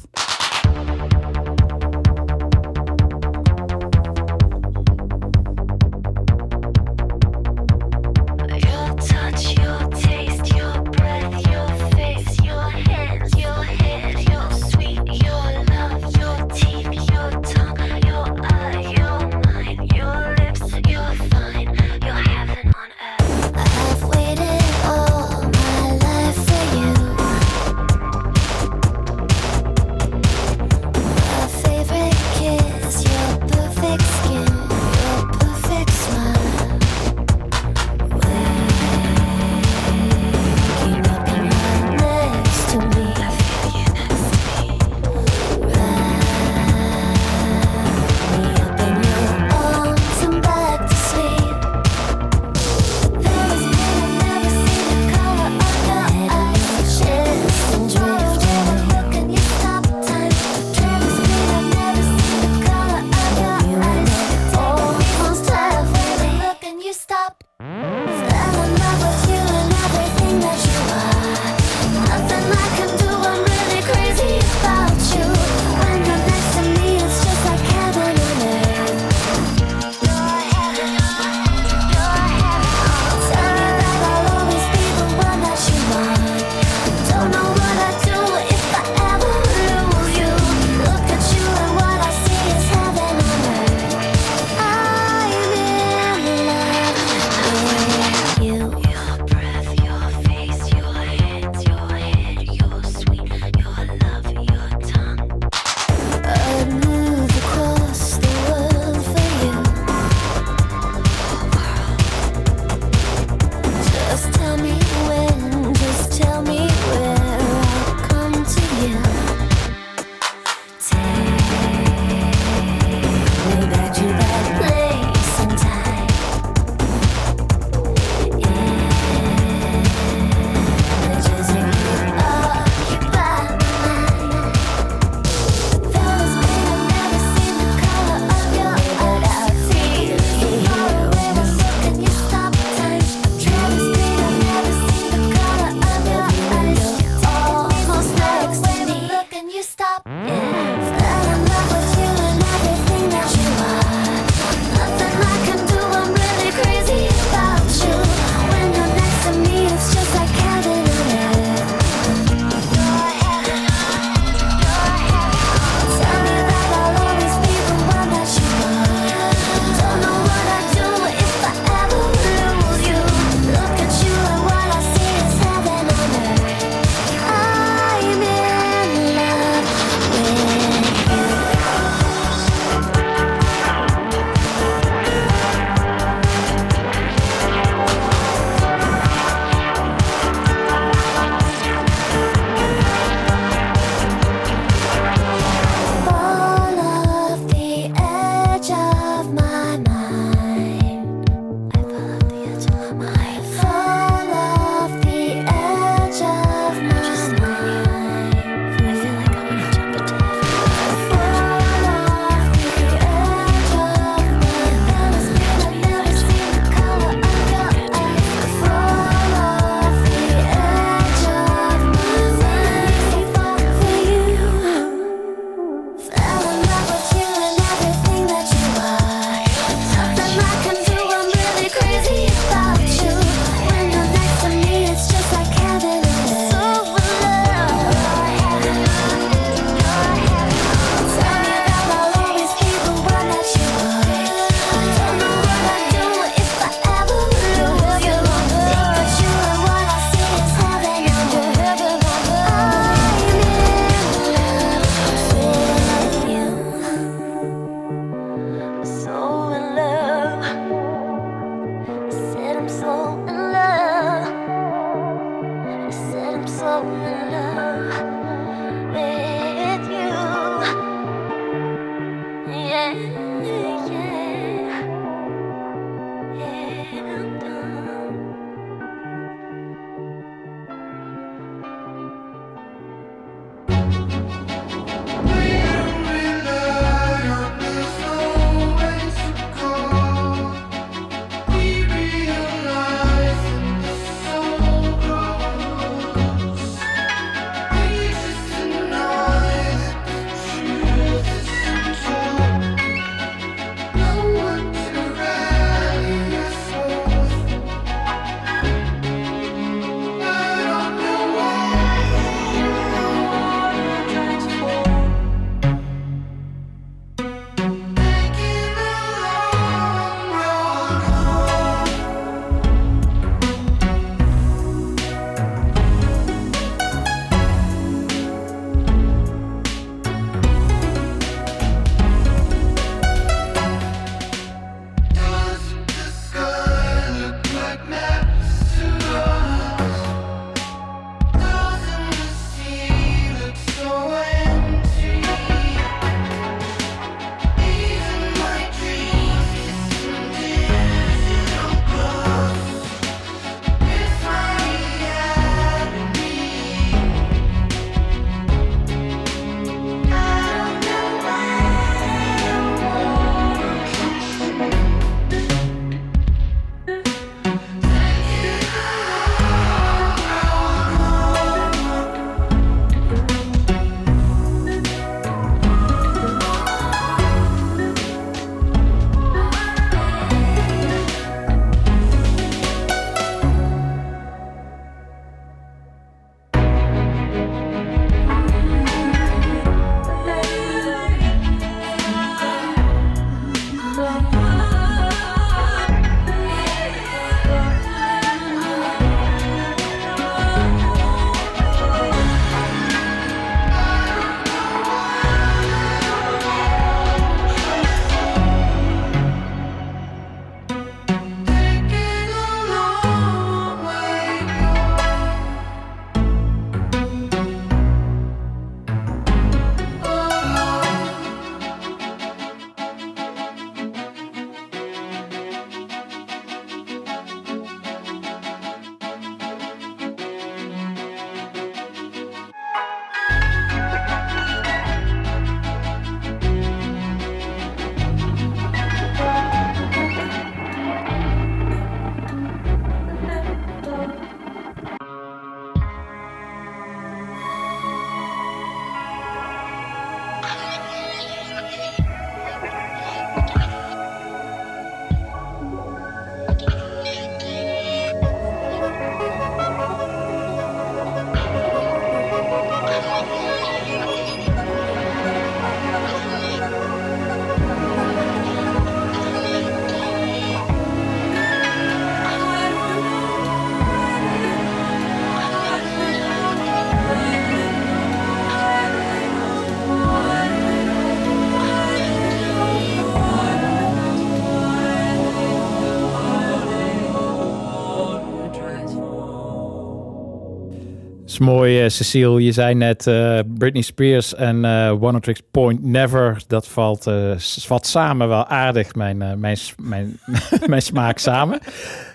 Mooi, eh, Cecile. Je zei net eh, Britney Spears en eh One Tricks Point Never. Dat valt eh, s- vat samen wel aardig, mijn, eh, mijn, mijn, (laughs) mijn smaak samen.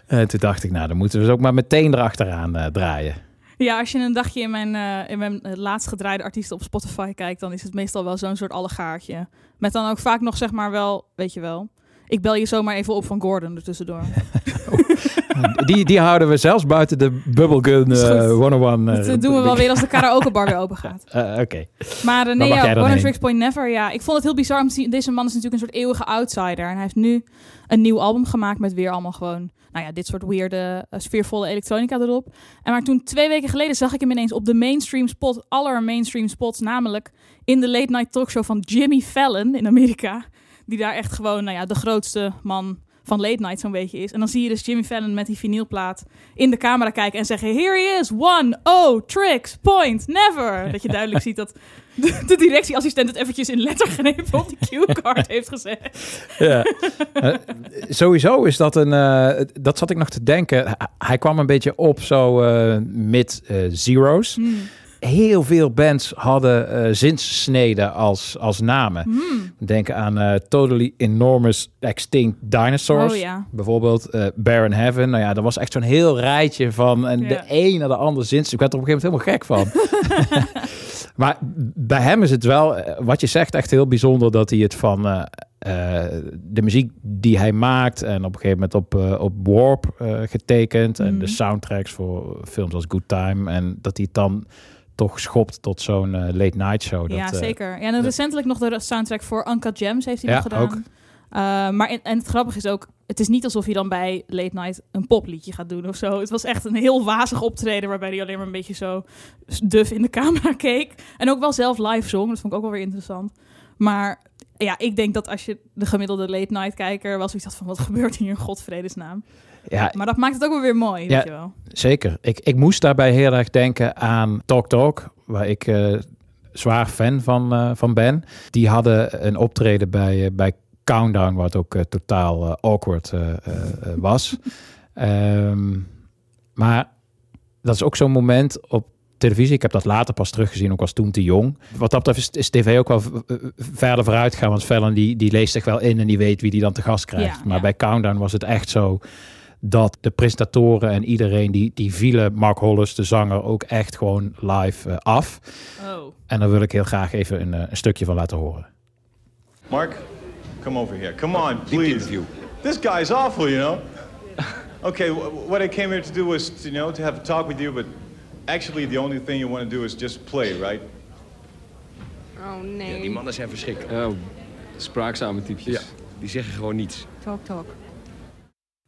Eh, toen dacht ik, nou, dan moeten we ze ook maar meteen erachteraan eh, draaien. Ja, als je een dagje in mijn, eh, in mijn laatst gedraaide artiesten op Spotify kijkt, dan is het meestal wel zo'n soort allegaartje. Met dan ook vaak nog zeg maar wel, weet je wel. Ik bel je zomaar even op van Gordon er tussendoor. (laughs) (laughs) (laughs) Die, die houden we zelfs buiten de Bubblegum Is goed. eh 101. eh, Dat eh, doen we wel weer als de karaokebar (laughs) weer open gaat. Eh, Oké. Maar eh, nee, ja, One? Tricks Point Never. Ja, ik vond het heel bizar om te zien. Deze man is natuurlijk een soort eeuwige outsider. En hij heeft nu een nieuw album gemaakt met weer allemaal gewoon... Nou ja, dit soort weirde, eh, sfeervolle elektronica erop. En maar toen twee weken geleden zag ik hem ineens op de mainstream spot. Aller mainstream spots. Namelijk in de late night talkshow van Jimmy Fallon in Amerika. Die daar echt gewoon, nou ja, de grootste man van late night zo'n beetje is. En dan zie je dus Jimmy Fallon met die vinylplaat in de camera kijken en zeggen... Here he is, one, oh, tricks, point, never. (laughs) Dat je duidelijk ziet dat de, de directieassistent het eventjes in lettergrepen op die cue-card heeft gezet. Ja. (laughs) Eh, sowieso is dat een. eh, dat zat ik nog te denken. Hij- Hij kwam een beetje op zo eh, mid-zeros. Hmm. Heel veel bands hadden eh zinssneden als, als namen. Hmm. Denk aan eh, Totally Enormous Extinct Dinosaurs. Oh, ja. Bijvoorbeeld eh Baron Heaven. Nou ja, dat was echt zo'n heel rijtje van en de een naar de andere zins. Ik werd er op een gegeven moment helemaal gek van. (laughs) Maar bij hem is het wel, wat je zegt, echt heel bijzonder dat hij het van de muziek die hij maakt en op een gegeven moment op, op Warp getekend en de soundtracks voor films als Good Time en dat hij het dan toch schopt tot zo'n eh, late night show. ja, dat, eh, zeker. Ja, en recentelijk nog de soundtrack voor Uncut Gems heeft hij Ja, nog gedaan. ook. Uh, maar en, en het grappige is ook, het is niet alsof je dan bij Late Night een popliedje gaat doen of zo. Het was echt een heel wazig optreden waarbij hij alleen maar een beetje zo duf in de camera (laughs) keek. En ook wel zelf live zong, dat vond ik ook wel weer interessant. Maar ja, ik denk dat als je de gemiddelde Late Night kijker was, zoiets had van wat gebeurt hier in godsvredesnaam. Ja, Maar dat maakt het ook wel weer mooi, weet je wel. Zeker. Ik, ik moest daarbij heel erg denken aan Talk Talk, waar ik eh, zwaar fan van, eh, van ben. Die hadden een optreden bij, eh, bij Countdown, wat ook totaal awkward was. (laughs) Ehm, maar dat is ook zo'n moment op televisie. Ik heb dat later pas teruggezien, ook was toen te jong. Wat dat betreft is, tv ook wel verder vooruit gaan. Want Fallon die, die leest zich wel in en die weet wie die dan te gast krijgt. Ja, maar ja. bij Countdown was het echt zo dat de presentatoren en iedereen die, die vielen Mark Hollis, de zanger, ook echt gewoon live eh, af. Oh. En daar wil ik heel graag even een, eh, een stukje van laten horen. Mark, come over here. Come on, please. This guy's awful, you know. Okay, wh- what I came here to do was, to, you know, to have a talk with you, but actually the only thing you want to do is just play, right? Oh nee. Ja, die mannen zijn verschrikkelijk. Oh, spraakzame typjes. Die zeggen gewoon niets. Talk, talk.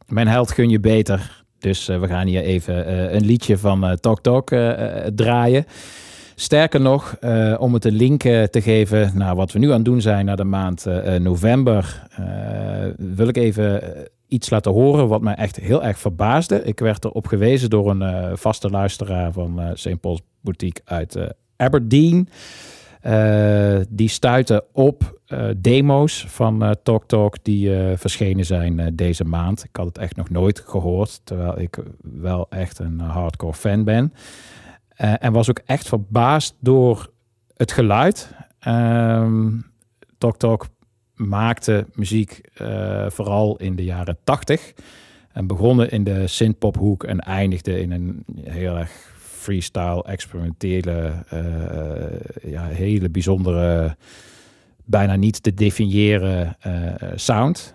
Mijn held gun je beter. Dus eh, we gaan hier even eh, een liedje van eh, eh, eh, draaien. Sterker nog, om het een link te geven naar wat we nu aan het doen zijn naar de maand november, wil ik even iets laten horen wat mij echt heel erg verbaasde. Ik werd erop gewezen door een vaste luisteraar van St. Paul's Boutique uit Aberdeen. Eh, die stuiten op eh, demo's van eh, Talk Talk die verschenen zijn deze maand. Ik had het echt nog nooit gehoord, terwijl ik wel echt een hardcore fan ben. En was ook echt verbaasd door het geluid. Ehm Talk Talk maakte muziek vooral in de jaren tachtig. En begonnen in de synthpophoek en eindigde in een heel erg freestyle, experimentele, eh, ja, hele bijzondere, bijna niet te definiëren eh, sound.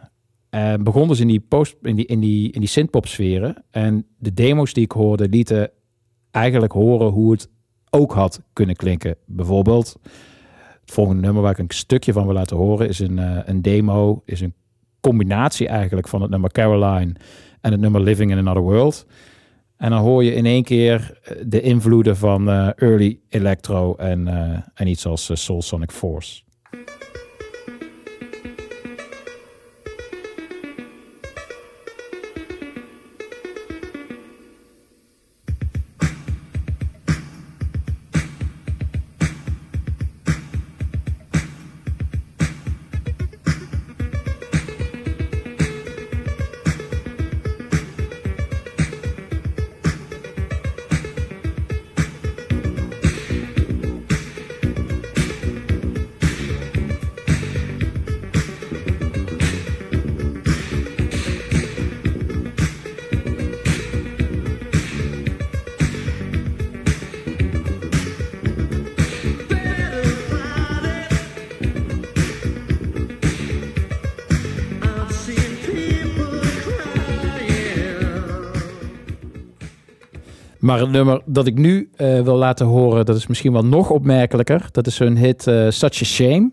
En begon dus in die, post, in die, in die, in die synthpop sferen. En de demo's die ik hoorde lieten eigenlijk horen hoe het ook had kunnen klinken. Bijvoorbeeld, het volgende nummer waar ik een stukje van wil laten horen is een, eh, een demo, is een combinatie eigenlijk van het nummer Caroline en het nummer Living in Another World. En dan hoor je in één keer eh, de invloeden van eh, early electro en, eh, en iets als Soul Sonic Force. Maar het nummer dat ik nu eh, wil laten horen, dat is misschien wel nog opmerkelijker. Dat is hun hit eh, Such a Shame.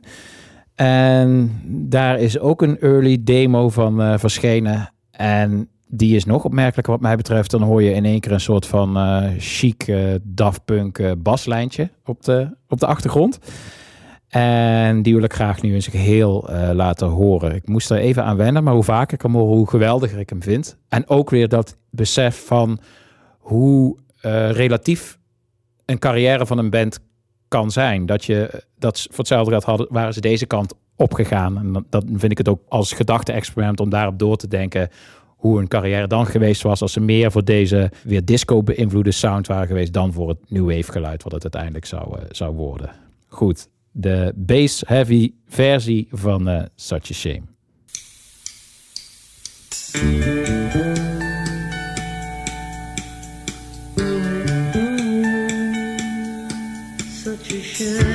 En daar is ook een early demo van eh, verschenen. En die is nog opmerkelijker wat mij betreft. Dan hoor je in één keer een soort van chic Daft Punk eh, baslijntje op de, op de achtergrond. En die wil ik graag nu in zijn geheel eh, laten horen. Ik moest er even aan wennen, maar hoe vaker ik hem hoor, hoe geweldiger ik hem vind. En ook weer dat besef van hoe eh, relatief een carrière van een band kan zijn. Dat je dat voor hetzelfde geld hadden, waren ze deze kant opgegaan. En dat vind ik het ook als gedachte-experiment om daarop door te denken hoe hun carrière dan geweest was als ze meer voor deze weer disco beïnvloede sound waren geweest dan voor het new wave geluid wat het uiteindelijk zou, eh, zou worden. Goed, de bass heavy versie van eh, Such a Shame. Such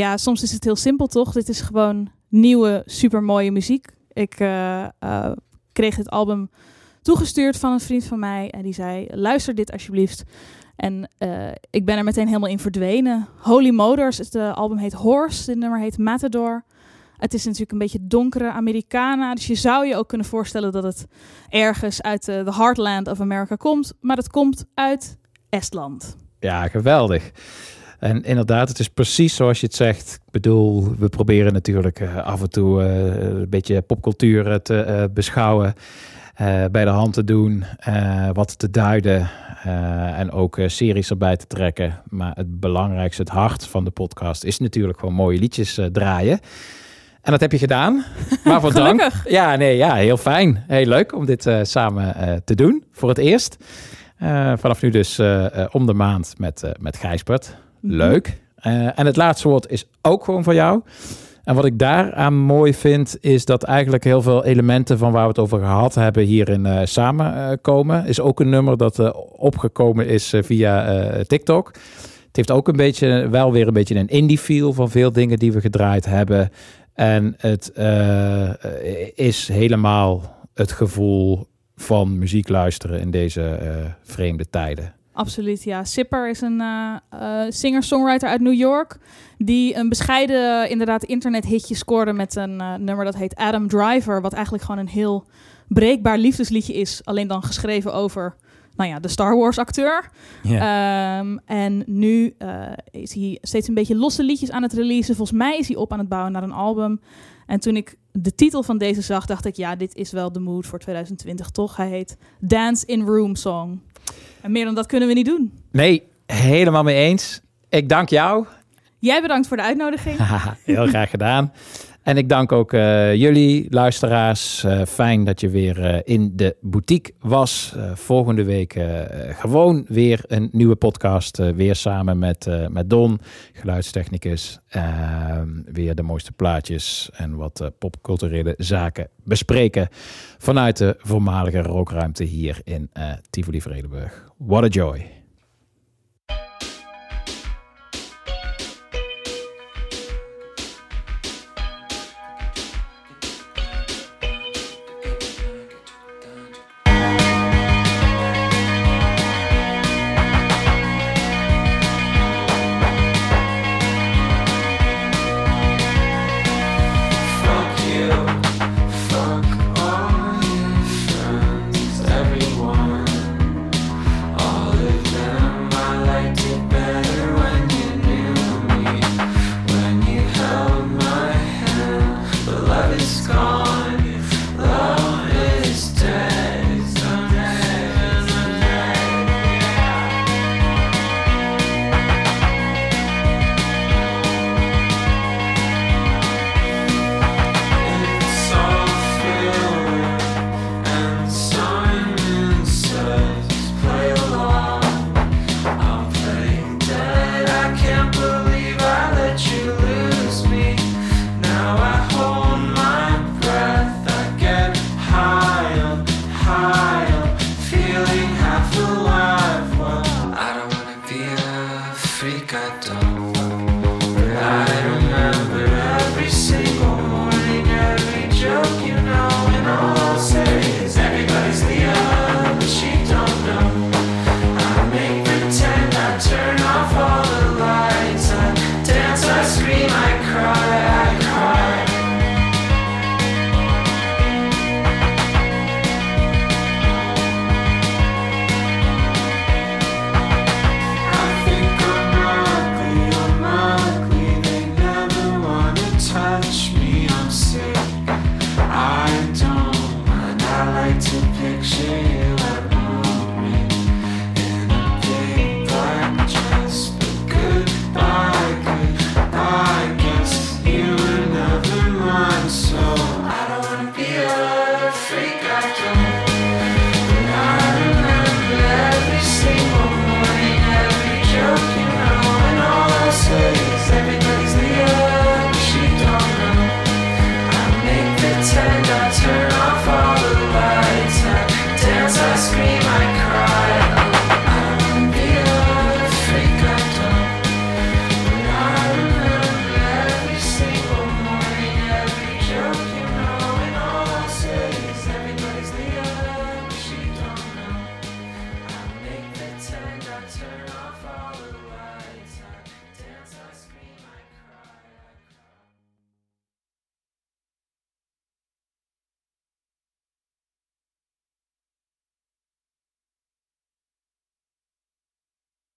Ja, soms is het heel simpel, toch? Dit is gewoon nieuwe, supermooie muziek. Ik eh, eh, kreeg dit album toegestuurd van een vriend van mij. En die zei, luister dit alsjeblieft. En eh, ik ben er meteen helemaal in verdwenen. Holy Motors, het album heet Horse. Dit nummer heet Matador. Het is natuurlijk een beetje donkere Americana. Dus je zou je ook kunnen voorstellen dat het ergens uit de heartland of America komt. Maar het komt uit Estland. Ja, geweldig. En inderdaad, het is precies zoals je het zegt. Ik bedoel, we proberen natuurlijk eh, af en toe eh, een beetje popcultuur te eh, beschouwen. eh, bij de hand te doen, wat te duiden en ook series erbij te trekken. Maar het belangrijkste, het hart van de podcast is natuurlijk gewoon mooie liedjes draaien. En dat heb je gedaan. (laughs) Waarvoor dank. Ja, nee, ja, heel fijn. Heel leuk om dit samen te doen voor het eerst. Vanaf nu dus om de maand met, met Gijsbert. Mhm. Leuk. Eh, en het laatste woord is ook gewoon van jou. En wat ik daaraan mooi vind, is dat eigenlijk heel veel elementen van waar we het over gehad hebben hierin eh samenkomen. is ook een nummer dat eh, opgekomen is via TikTok. Het heeft ook een beetje, wel weer een beetje een indie feel van veel dingen die we gedraaid hebben. En het is helemaal het gevoel van muziek luisteren in deze vreemde tijden. Absoluut, ja. Sipper is een eh, eh, singer-songwriter uit New York. Die een bescheiden, inderdaad, internethitje scoorde met een eh, nummer dat heet Adam Driver. Wat eigenlijk gewoon een heel breekbaar liefdesliedje is. Alleen dan geschreven over, nou ja, de Star Wars-acteur. Ehm, en nu is hij steeds een beetje losse liedjes aan het releasen. Volgens mij is hij op aan het bouwen naar een album. En toen ik de titel van deze zag, dacht ik, ja, dit is wel de mood voor 2020, toch? Hij heet Dance in Room Song. En meer dan dat kunnen we niet doen. Nee, helemaal mee eens. Ik dank jou. Jij bedankt voor de uitnodiging. (laughs) Heel graag gedaan. En ik dank ook eh, jullie, luisteraars. Eh, fijn dat je weer eh, in de boutique was. Volgende week gewoon weer een nieuwe podcast. weer samen met, met Don, geluidstechnicus. Ehm, weer de mooiste plaatjes en wat popculturele zaken bespreken. Vanuit de voormalige rookruimte hier in Tivoli Vredenburg. What a joy.